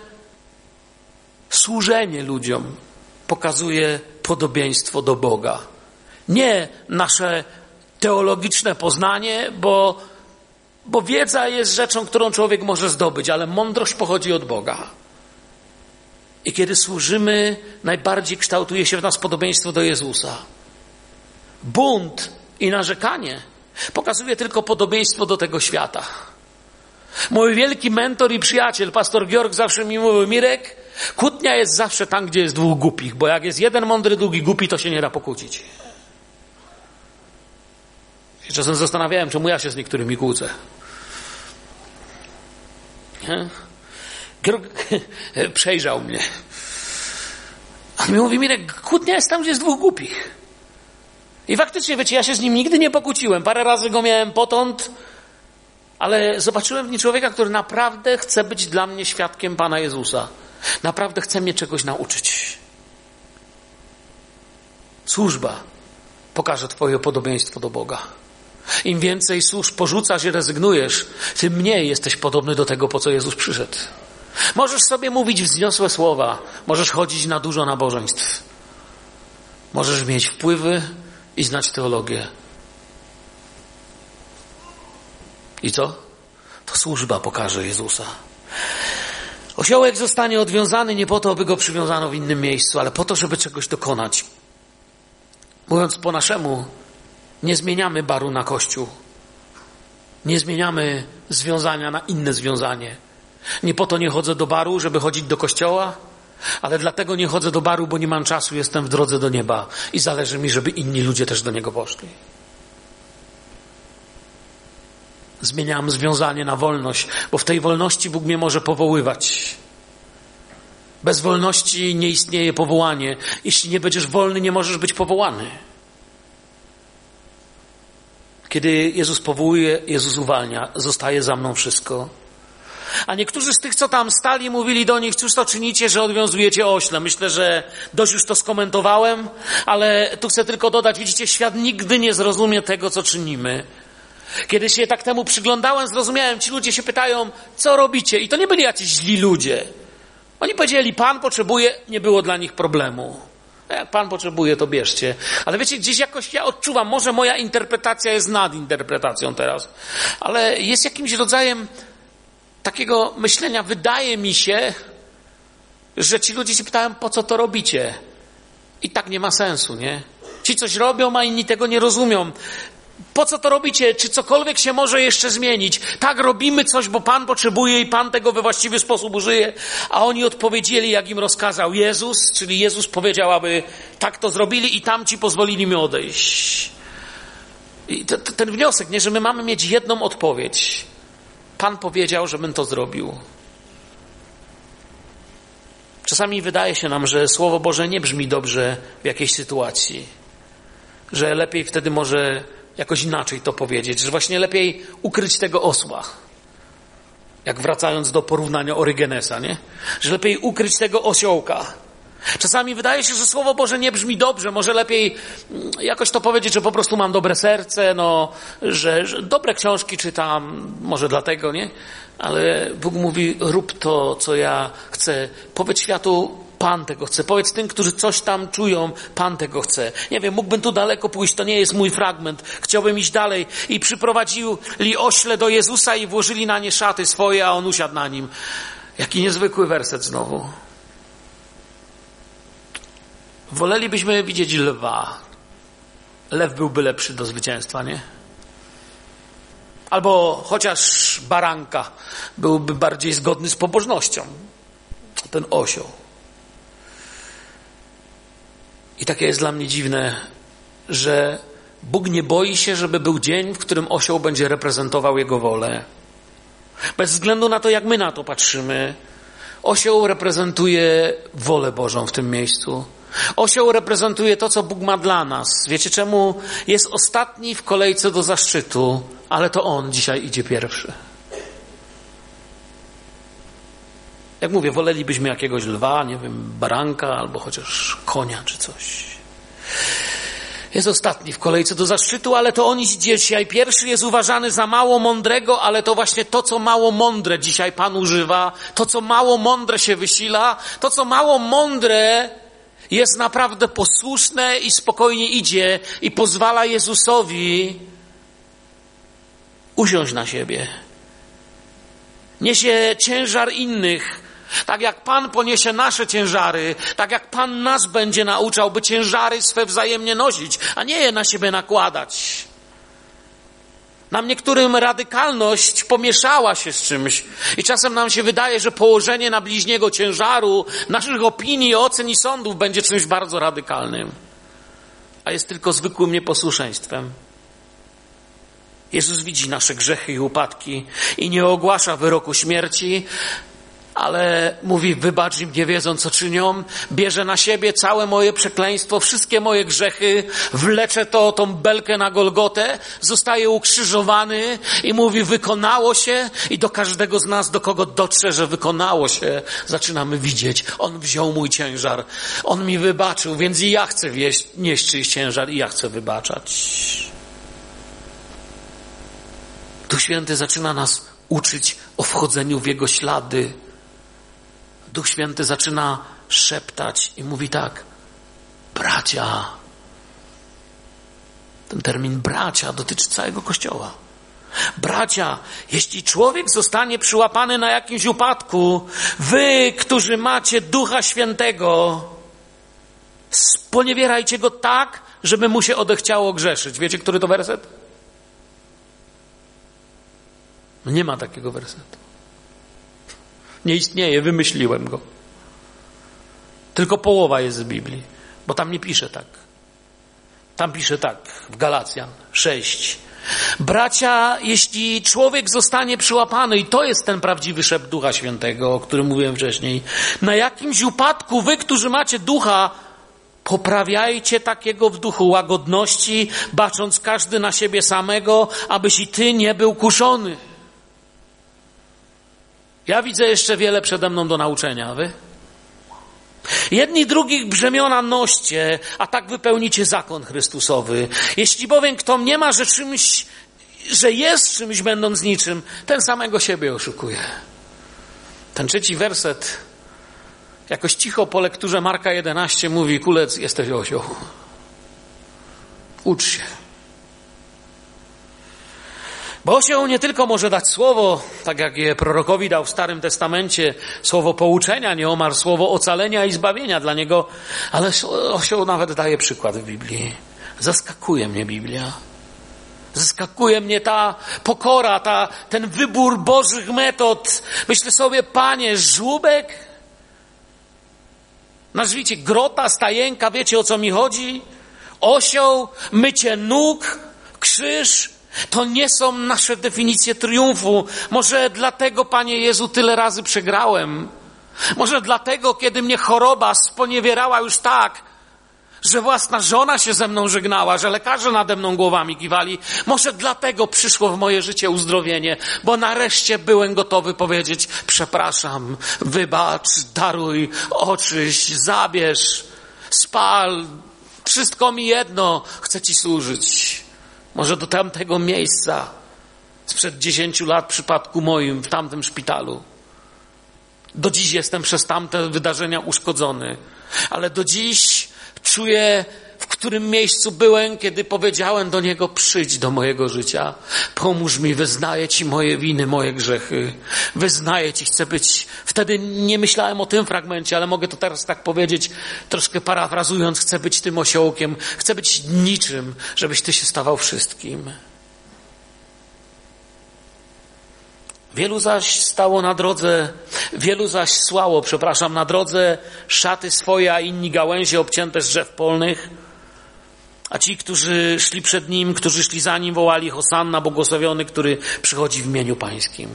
służenie ludziom pokazuje podobieństwo do Boga. Nie nasze teologiczne poznanie, bo, bo wiedza jest rzeczą, którą człowiek może zdobyć, ale mądrość pochodzi od Boga. I kiedy służymy, najbardziej kształtuje się w nas podobieństwo do Jezusa. Bunt i narzekanie pokazuje tylko podobieństwo do tego świata. Mój wielki mentor i przyjaciel, pastor Georg, zawsze mi mówił, Mirek, kłótnia jest zawsze tam, gdzie jest dwóch głupich, bo jak jest jeden mądry, drugi głupi, to się nie da pokłócić. I czasem zastanawiałem, czemu ja się z niektórymi kłócę. Georg przejrzał mnie. A mi mówi, Mirek, kłótnia jest tam, gdzie jest dwóch głupich. I faktycznie, wiecie, ja się z nim nigdy nie pokłóciłem. Parę razy go miałem potąd, ale zobaczyłem w nim człowieka, który naprawdę chce być dla mnie świadkiem Pana Jezusa. Naprawdę chce mnie czegoś nauczyć. Służba pokaże Twoje podobieństwo do Boga. Im więcej służb porzucasz i rezygnujesz, tym mniej jesteś podobny do tego, po co Jezus przyszedł. Możesz sobie mówić wzniosłe słowa, możesz chodzić na dużo nabożeństw, możesz mieć wpływy i znać teologię, I co? To służba pokaże Jezusa. Osiołek zostanie odwiązany nie po to, aby go przywiązano w innym miejscu, ale po to, żeby czegoś dokonać. Mówiąc po naszemu, nie zmieniamy baru na kościół. Nie zmieniamy związania na inne związanie. Nie po to nie chodzę do baru, żeby chodzić do kościoła, ale dlatego nie chodzę do baru, bo nie mam czasu, jestem w drodze do nieba i zależy mi, żeby inni ludzie też do niego poszli. Zmieniam związanie na wolność, bo w tej wolności Bóg mnie może powoływać. Bez wolności nie istnieje powołanie. Jeśli nie będziesz wolny, nie możesz być powołany. Kiedy Jezus powołuje, Jezus uwalnia, zostaje za mną wszystko. A niektórzy z tych, co tam stali, mówili do nich, cóż to czynicie, że odwiązujecie ośle. Myślę, że dość już to skomentowałem, ale tu chcę tylko dodać, widzicie, świat nigdy nie zrozumie tego, co czynimy. Kiedy się tak temu przyglądałem, zrozumiałem, ci ludzie się pytają, co robicie? I to nie byli jacyś źli ludzie. Oni powiedzieli, Pan potrzebuje, nie było dla nich problemu. Jak Pan potrzebuje, to bierzcie. Ale wiecie, gdzieś jakoś ja odczuwam, może moja interpretacja jest nad interpretacją teraz, ale jest jakimś rodzajem takiego myślenia, wydaje mi się, że ci ludzie się pytają, po co to robicie? I tak nie ma sensu, nie? Ci coś robią, a inni tego nie rozumią. Po co to robicie? Czy cokolwiek się może jeszcze zmienić? Tak, robimy coś, bo Pan potrzebuje i Pan tego we właściwy sposób użyje. A oni odpowiedzieli, jak im rozkazał Jezus, czyli Jezus powiedział, aby tak to zrobili i tamci pozwolili mi odejść. I to, to, ten wniosek, nie, że my mamy mieć jedną odpowiedź. Pan powiedział, żebym to zrobił. Czasami wydaje się nam, że Słowo Boże nie brzmi dobrze w jakiejś sytuacji. Że lepiej wtedy może jakoś inaczej to powiedzieć, że właśnie lepiej ukryć tego osła. Jak wracając do porównania Orygenesa, nie? Że lepiej ukryć tego osiołka. Czasami wydaje się, że Słowo Boże nie brzmi dobrze. Może lepiej mm, jakoś to powiedzieć, że po prostu mam dobre serce, no, że, że dobre książki czytam, może dlatego, nie? Ale Bóg mówi, rób to, co ja chcę. Powiedz światu, Pan tego chce. Powiedz tym, którzy coś tam czują, Pan tego chce. Nie wiem, mógłbym tu daleko pójść, to nie jest mój fragment. Chciałbym iść dalej. I przyprowadzili ośle do Jezusa i włożyli na nie szaty swoje, a on usiadł na nim. Jaki niezwykły werset znowu. Wolelibyśmy widzieć lwa. Lew byłby lepszy do zwycięstwa, nie? Albo chociaż baranka byłby bardziej zgodny z pobożnością. Ten osioł. I takie jest dla mnie dziwne, że Bóg nie boi się, żeby był dzień, w którym osioł będzie reprezentował Jego wolę. Bez względu na to, jak my na to patrzymy, osioł reprezentuje wolę Bożą w tym miejscu. Osioł reprezentuje to, co Bóg ma dla nas. Wiecie czemu? Jest ostatni w kolejce do zaszczytu, ale to On dzisiaj idzie pierwszy. Jak mówię, wolelibyśmy jakiegoś lwa, nie wiem, baranka albo chociaż konia czy coś. Jest ostatni w kolejce do zaszczytu, ale to on idzie dzisiaj. Pierwszy jest uważany za mało mądrego, ale to właśnie to, co mało mądre dzisiaj Pan używa, to, co mało mądre się wysila, to, co mało mądre jest naprawdę posłuszne i spokojnie idzie i pozwala Jezusowi usiąść na siebie. Niesie ciężar innych, tak jak Pan poniesie nasze ciężary, tak jak Pan nas będzie nauczał, by ciężary swe wzajemnie nosić, a nie je na siebie nakładać. Nam niektórym radykalność pomieszała się z czymś i czasem nam się wydaje, że położenie na bliźniego ciężaru naszych opinii, ocen i sądów będzie czymś bardzo radykalnym, a jest tylko zwykłym nieposłuszeństwem. Jezus widzi nasze grzechy i upadki i nie ogłasza wyroku śmierci, ale mówi, wybacz im, nie wiedzą, co czynią, bierze na siebie całe moje przekleństwo, wszystkie moje grzechy, wlecze to, tą belkę na Golgotę, zostaje ukrzyżowany i mówi, wykonało się. I do każdego z nas, do kogo dotrze, że wykonało się, zaczynamy widzieć, On wziął mój ciężar, On mi wybaczył, więc i ja chcę wieść, nieść czyjś ciężar i ja chcę wybaczać. Duch Święty zaczyna nas uczyć o wchodzeniu w Jego ślady, Duch Święty zaczyna szeptać i mówi tak: bracia. Ten termin bracia dotyczy całego kościoła. Bracia, jeśli człowiek zostanie przyłapany na jakimś upadku, wy, którzy macie Ducha Świętego, sponiewierajcie go tak, żeby mu się odechciało grzeszyć. Wiecie, który to werset? Nie ma takiego wersetu. Nie istnieje, wymyśliłem go. Tylko połowa jest z Biblii, bo tam nie pisze tak. Tam pisze tak, w Galacjan 6. Bracia, jeśli człowiek zostanie przyłapany, i to jest ten prawdziwy szept Ducha Świętego, o którym mówiłem wcześniej, na jakimś upadku wy, którzy macie ducha, poprawiajcie takiego w duchu łagodności, bacząc każdy na siebie samego, abyś i ty nie był kuszony. Ja widzę jeszcze wiele przede mną do nauczenia, wy? Jedni drugich brzemiona noście, a tak wypełnicie zakon Chrystusowy. Jeśli bowiem kto nie ma, że czymś, że jest czymś będąc niczym, ten samego siebie oszukuje. Ten trzeci werset, jakoś cicho po lekturze Marka 11 mówi, kulec, jesteś osioł. Ucz się. Bo osioł nie tylko może dać słowo, tak jak je prorokowi dał w Starym Testamencie, słowo pouczenia, nieomal słowo ocalenia i zbawienia dla niego, ale osioł nawet daje przykład w Biblii. Zaskakuje mnie Biblia. Zaskakuje mnie ta pokora, ta, ten wybór Bożych metod. Myślę sobie, panie, żłóbek? Nazwijcie grota, stajenka, wiecie o co mi chodzi? Osioł, mycie nóg, krzyż, to nie są nasze definicje triumfu. Może dlatego, Panie Jezu, tyle razy przegrałem. Może dlatego, kiedy mnie choroba sponiewierała już tak, że własna żona się ze mną żegnała, że lekarze nade mną głowami kiwali. Może dlatego przyszło w moje życie uzdrowienie, bo nareszcie byłem gotowy powiedzieć: Przepraszam, wybacz, daruj, oczyś, zabierz, spal, wszystko mi jedno, chcę Ci służyć. Może do tamtego miejsca, sprzed dziesięciu lat w przypadku moim, w tamtym szpitalu. Do dziś jestem przez tamte wydarzenia uszkodzony, ale do dziś czuję, w którym miejscu byłem, kiedy powiedziałem do Niego: Przyjdź do mojego życia, pomóż mi, wyznaję Ci moje winy, moje grzechy, wyznaję Ci, chcę być. Wtedy nie myślałem o tym fragmencie, ale mogę to teraz tak powiedzieć, troszkę parafrazując: Chcę być tym osiołkiem, chcę być niczym, żebyś Ty się stawał wszystkim. Wielu zaś stało na drodze, wielu zaś słało, przepraszam, na drodze szaty swoje, a inni gałęzie obcięte z drzew polnych. A ci, którzy szli przed nim, którzy szli za nim, wołali Hosanna, błogosławiony, który przychodzi w imieniu pańskim.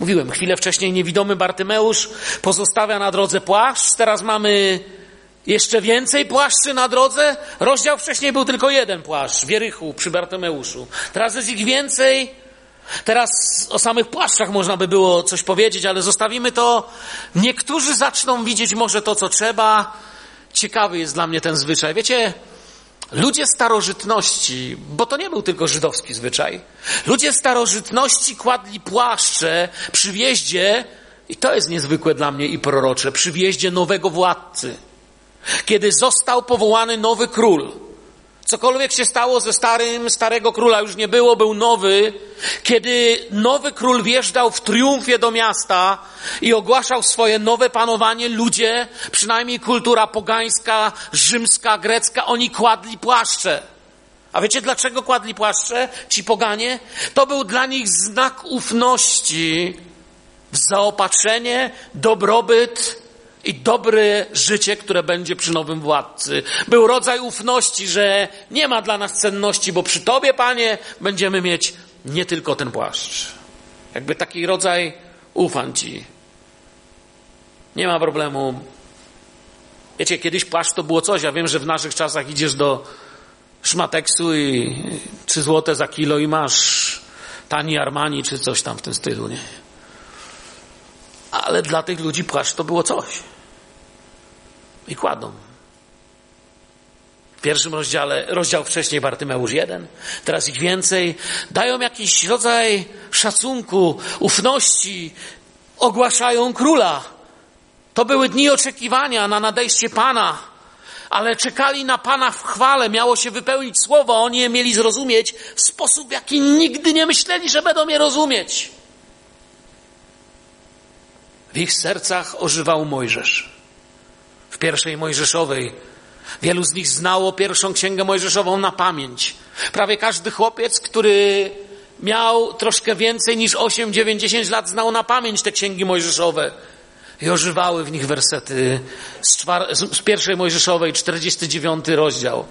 Mówiłem, chwilę wcześniej niewidomy Bartymeusz pozostawia na drodze płaszcz, teraz mamy jeszcze więcej płaszczy na drodze. Rozdział wcześniej był tylko jeden płaszcz, w Jerychu, przy Bartymeuszu. Teraz jest ich więcej. Teraz o samych płaszczach można by było coś powiedzieć, ale zostawimy to. Niektórzy zaczną widzieć może to, co trzeba. Ciekawy jest dla mnie ten zwyczaj. Wiecie, ludzie starożytności, bo to nie był tylko żydowski zwyczaj, ludzie starożytności kładli płaszcze przy wjeździe, i to jest niezwykłe dla mnie i prorocze, przy wjeździe nowego władcy. Kiedy został powołany nowy król, Cokolwiek się stało ze starym, starego króla już nie było, był nowy. Kiedy nowy król wjeżdżał w triumfie do miasta i ogłaszał swoje nowe panowanie, ludzie, przynajmniej kultura pogańska, rzymska, grecka, oni kładli płaszcze. A wiecie dlaczego kładli płaszcze? Ci poganie? To był dla nich znak ufności w zaopatrzenie, dobrobyt, i dobre życie, które będzie przy nowym władcy. Był rodzaj ufności, że nie ma dla nas cenności, bo przy Tobie, Panie, będziemy mieć nie tylko ten płaszcz. Jakby taki rodzaj ufam Ci. Nie ma problemu. Wiecie, kiedyś płaszcz to było coś. Ja wiem, że w naszych czasach idziesz do szmateksu i trzy złote za kilo i masz tani Armani czy coś tam w tym stylu, nie? Ale dla tych ludzi płaszcz to było coś. I kładą. W pierwszym rozdziale, rozdział wcześniej Bartymeusz 1, teraz ich więcej, dają jakiś rodzaj szacunku, ufności, ogłaszają króla. To były dni oczekiwania na nadejście Pana, ale czekali na Pana w chwale, miało się wypełnić słowo, oni je mieli zrozumieć w sposób, jaki nigdy nie myśleli, że będą je rozumieć. W ich sercach ożywał Mojżesz. W pierwszej Mojżeszowej wielu z nich znało pierwszą księgę Mojżeszową na pamięć. Prawie każdy chłopiec, który miał troszkę więcej niż 8, 9, 10 lat, znał na pamięć te księgi Mojżeszowe. I ożywały w nich wersety z, czwar- z pierwszej Mojżeszowej, 49 rozdział.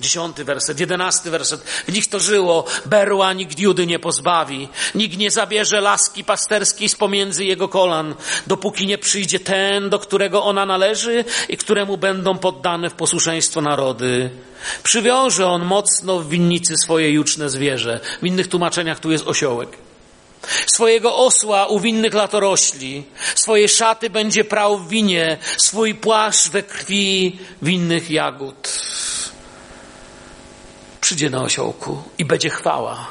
Dziesiąty werset, jedenasty werset. W nich to żyło. Berła nikt Judy nie pozbawi. Nikt nie zabierze laski pasterskiej z pomiędzy jego kolan, dopóki nie przyjdzie ten, do którego ona należy i któremu będą poddane w posłuszeństwo narody. Przywiąże on mocno w winnicy swoje juczne zwierzę. W innych tłumaczeniach tu jest osiołek. Swojego osła u winnych latorośli, swoje szaty będzie prał w winie, swój płaszcz we krwi winnych jagód przyjdzie na osiołku i będzie chwała.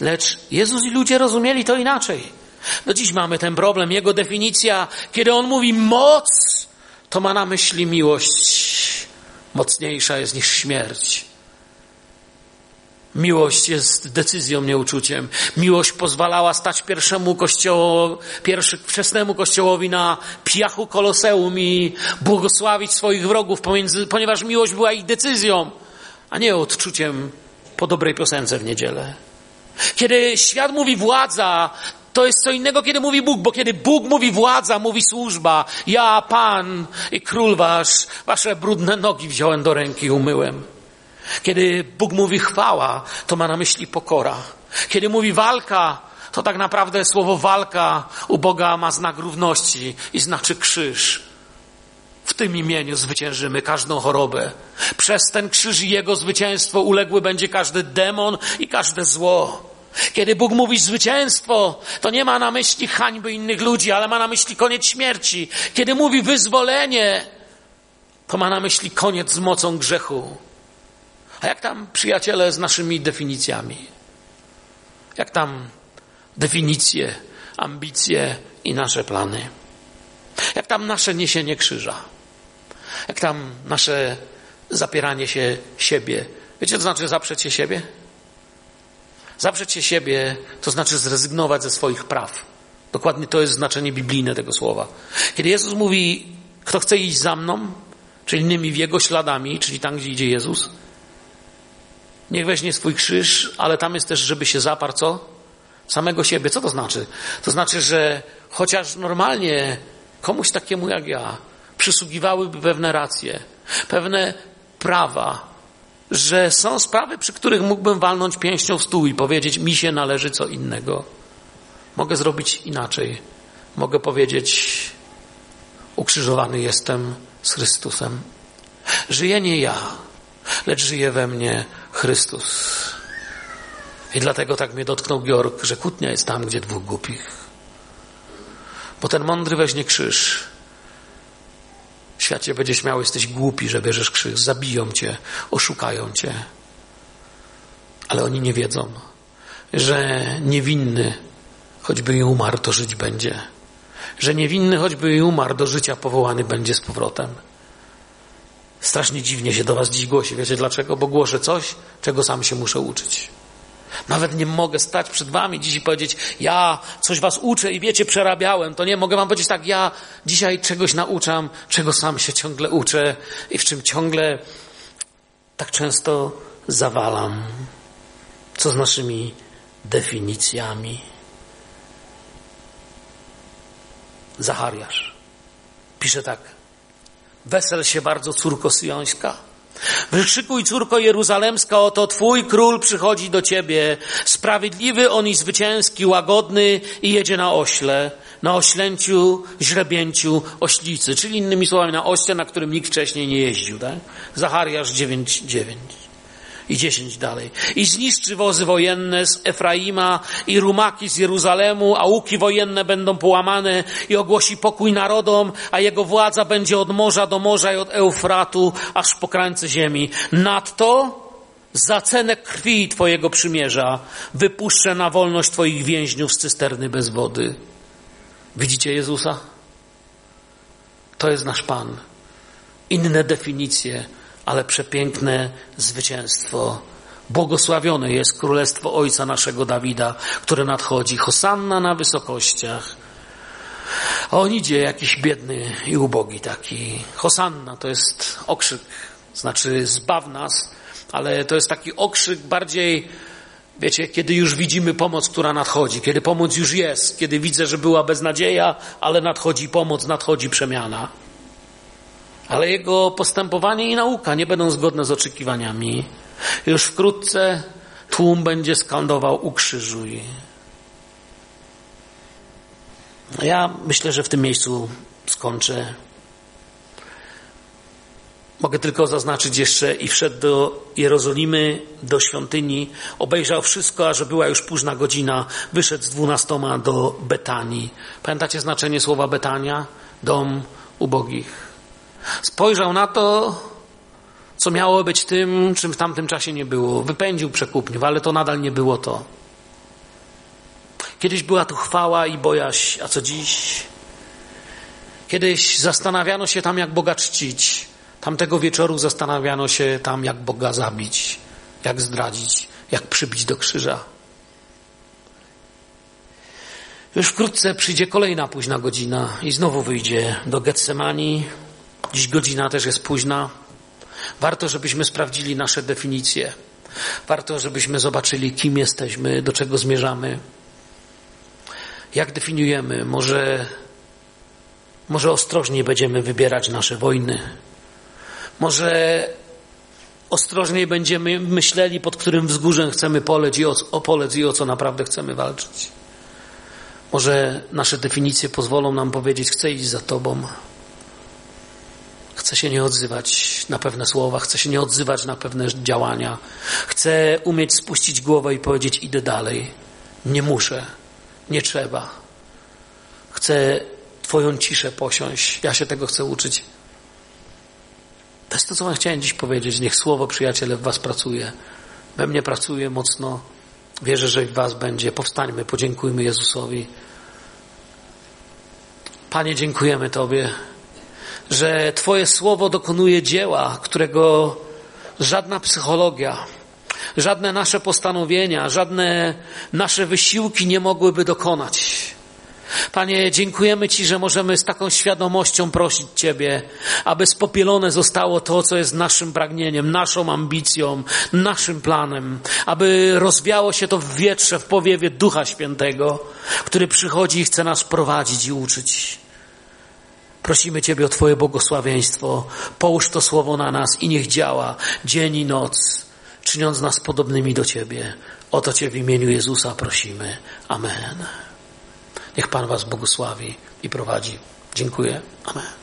Lecz Jezus i ludzie rozumieli to inaczej. Do dziś mamy ten problem. Jego definicja, kiedy on mówi moc, to ma na myśli miłość. Mocniejsza jest niż śmierć. Miłość jest decyzją, nie uczuciem. Miłość pozwalała stać pierwszemu kościołowi, pierwszy, wczesnemu kościołowi na piachu koloseum i błogosławić swoich wrogów, pomiędzy, ponieważ miłość była ich decyzją a nie odczuciem po dobrej piosence w niedzielę. Kiedy świat mówi władza, to jest co innego, kiedy mówi Bóg, bo kiedy Bóg mówi władza, mówi służba. Ja, Pan i Król Wasz, Wasze brudne nogi wziąłem do ręki i umyłem. Kiedy Bóg mówi chwała, to ma na myśli pokora. Kiedy mówi walka, to tak naprawdę słowo walka u Boga ma znak równości i znaczy krzyż. W tym imieniu zwyciężymy każdą chorobę. Przez ten krzyż i jego zwycięstwo uległy będzie każdy demon i każde zło. Kiedy Bóg mówi zwycięstwo, to nie ma na myśli hańby innych ludzi, ale ma na myśli koniec śmierci. Kiedy mówi wyzwolenie, to ma na myśli koniec z mocą grzechu. A jak tam, przyjaciele, z naszymi definicjami? Jak tam definicje, ambicje i nasze plany? Jak tam nasze niesienie krzyża? Jak tam nasze zapieranie się siebie? Wiecie, co znaczy zaprzeć się siebie? Zaprzeć się siebie to znaczy zrezygnować ze swoich praw. Dokładnie to jest znaczenie biblijne tego słowa. Kiedy Jezus mówi, kto chce iść za mną, czyli innymi w Jego śladami, czyli tam, gdzie idzie Jezus, niech weźmie swój krzyż, ale tam jest też, żeby się zaparł co? Samego siebie. Co to znaczy? To znaczy, że chociaż normalnie komuś takiemu jak ja przysługiwałyby pewne racje, pewne prawa, że są sprawy, przy których mógłbym walnąć pięścią w stół i powiedzieć, mi się należy co innego. Mogę zrobić inaczej. Mogę powiedzieć, ukrzyżowany jestem z Chrystusem. Żyję nie ja, lecz żyje we mnie Chrystus. I dlatego tak mnie dotknął Georg, że kłótnia jest tam, gdzie dwóch głupich. Bo ten mądry weźmie krzyż. Świecie będzie śmiał, jesteś głupi, że bierzesz krzyż. Zabiją cię, oszukają cię. Ale oni nie wiedzą, że niewinny, choćby i umarł, to żyć będzie. Że niewinny, choćby i umarł, do życia powołany będzie z powrotem. Strasznie dziwnie się do was dziś głosi. Wiecie dlaczego? Bo głoszę coś, czego sam się muszę uczyć. Nawet nie mogę stać przed wami dziś i powiedzieć, ja coś was uczę i wiecie, przerabiałem. To nie, mogę wam powiedzieć tak, ja dzisiaj czegoś nauczam, czego sam się ciągle uczę i w czym ciągle tak często zawalam. Co z naszymi definicjami? Zachariasz pisze tak. Wesel się bardzo, córko syjońska. Wykrzykuj, córko Jeruzalemska, oto Twój król przychodzi do Ciebie. Sprawiedliwy on i zwycięski, łagodny i jedzie na ośle, na oślęciu, źrebięciu oślicy, czyli innymi słowami na ośle, na którym nikt wcześniej nie jeździł. Tak? Zachariasz 9,9 i dziesięć dalej. I zniszczy wozy wojenne z Efraima i rumaki z Jeruzalemu, a łuki wojenne będą połamane i ogłosi pokój narodom, a jego władza będzie od morza do morza i od Eufratu aż po krańce ziemi. Nadto za cenę krwi Twojego przymierza wypuszczę na wolność Twoich więźniów z cysterny bez wody. Widzicie Jezusa? To jest nasz Pan. Inne definicje ale przepiękne zwycięstwo. Błogosławione jest królestwo Ojca naszego Dawida, które nadchodzi. Hosanna na wysokościach. A on idzie jakiś biedny i ubogi taki. Hosanna to jest okrzyk, znaczy zbaw nas, ale to jest taki okrzyk bardziej, wiecie, kiedy już widzimy pomoc, która nadchodzi, kiedy pomoc już jest, kiedy widzę, że była beznadzieja, ale nadchodzi pomoc, nadchodzi przemiana ale jego postępowanie i nauka nie będą zgodne z oczekiwaniami. Już wkrótce tłum będzie skandował ukrzyżuj. Ja myślę, że w tym miejscu skończę. Mogę tylko zaznaczyć jeszcze i wszedł do Jerozolimy, do świątyni, obejrzał wszystko, a że była już późna godzina, wyszedł z dwunastoma do Betanii. Pamiętacie znaczenie słowa Betania? Dom ubogich. Spojrzał na to, co miało być tym, czym w tamtym czasie nie było. Wypędził przekupniów, ale to nadal nie było to. Kiedyś była tu chwała i bojaźń, a co dziś? Kiedyś zastanawiano się tam, jak Boga czcić. Tamtego wieczoru zastanawiano się tam, jak Boga zabić, jak zdradzić, jak przybić do krzyża. Już wkrótce przyjdzie kolejna późna godzina i znowu wyjdzie do Getsemani, Dziś godzina też jest późna. Warto, żebyśmy sprawdzili nasze definicje. Warto, żebyśmy zobaczyli, kim jesteśmy, do czego zmierzamy. Jak definiujemy? Może, może ostrożniej będziemy wybierać nasze wojny. Może ostrożniej będziemy myśleli, pod którym wzgórzem chcemy polec i o, o polec i o co naprawdę chcemy walczyć. Może nasze definicje pozwolą nam powiedzieć, chcę iść za Tobą. Chcę się nie odzywać na pewne słowa, chcę się nie odzywać na pewne działania. Chcę umieć spuścić głowę i powiedzieć: idę dalej. Nie muszę, nie trzeba. Chcę Twoją ciszę posiąść. Ja się tego chcę uczyć. To jest to, co Wam chciałem dziś powiedzieć. Niech słowo, przyjaciele, w Was pracuje. We mnie pracuje mocno. Wierzę, że w Was będzie. Powstańmy, podziękujmy Jezusowi. Panie, dziękujemy Tobie, że Twoje słowo dokonuje dzieła, którego żadna psychologia, żadne nasze postanowienia, żadne nasze wysiłki nie mogłyby dokonać. Panie, dziękujemy Ci, że możemy z taką świadomością prosić Ciebie, aby spopielone zostało to, co jest naszym pragnieniem, naszą ambicją, naszym planem, aby rozwiało się to w wietrze, w powiewie Ducha Świętego, który przychodzi i chce nas prowadzić i uczyć. Prosimy Ciebie o Twoje błogosławieństwo. Połóż to słowo na nas i niech działa dzień i noc, czyniąc nas podobnymi do Ciebie. O to Cię w imieniu Jezusa prosimy. Amen. Niech Pan Was błogosławi i prowadzi. Dziękuję. Amen.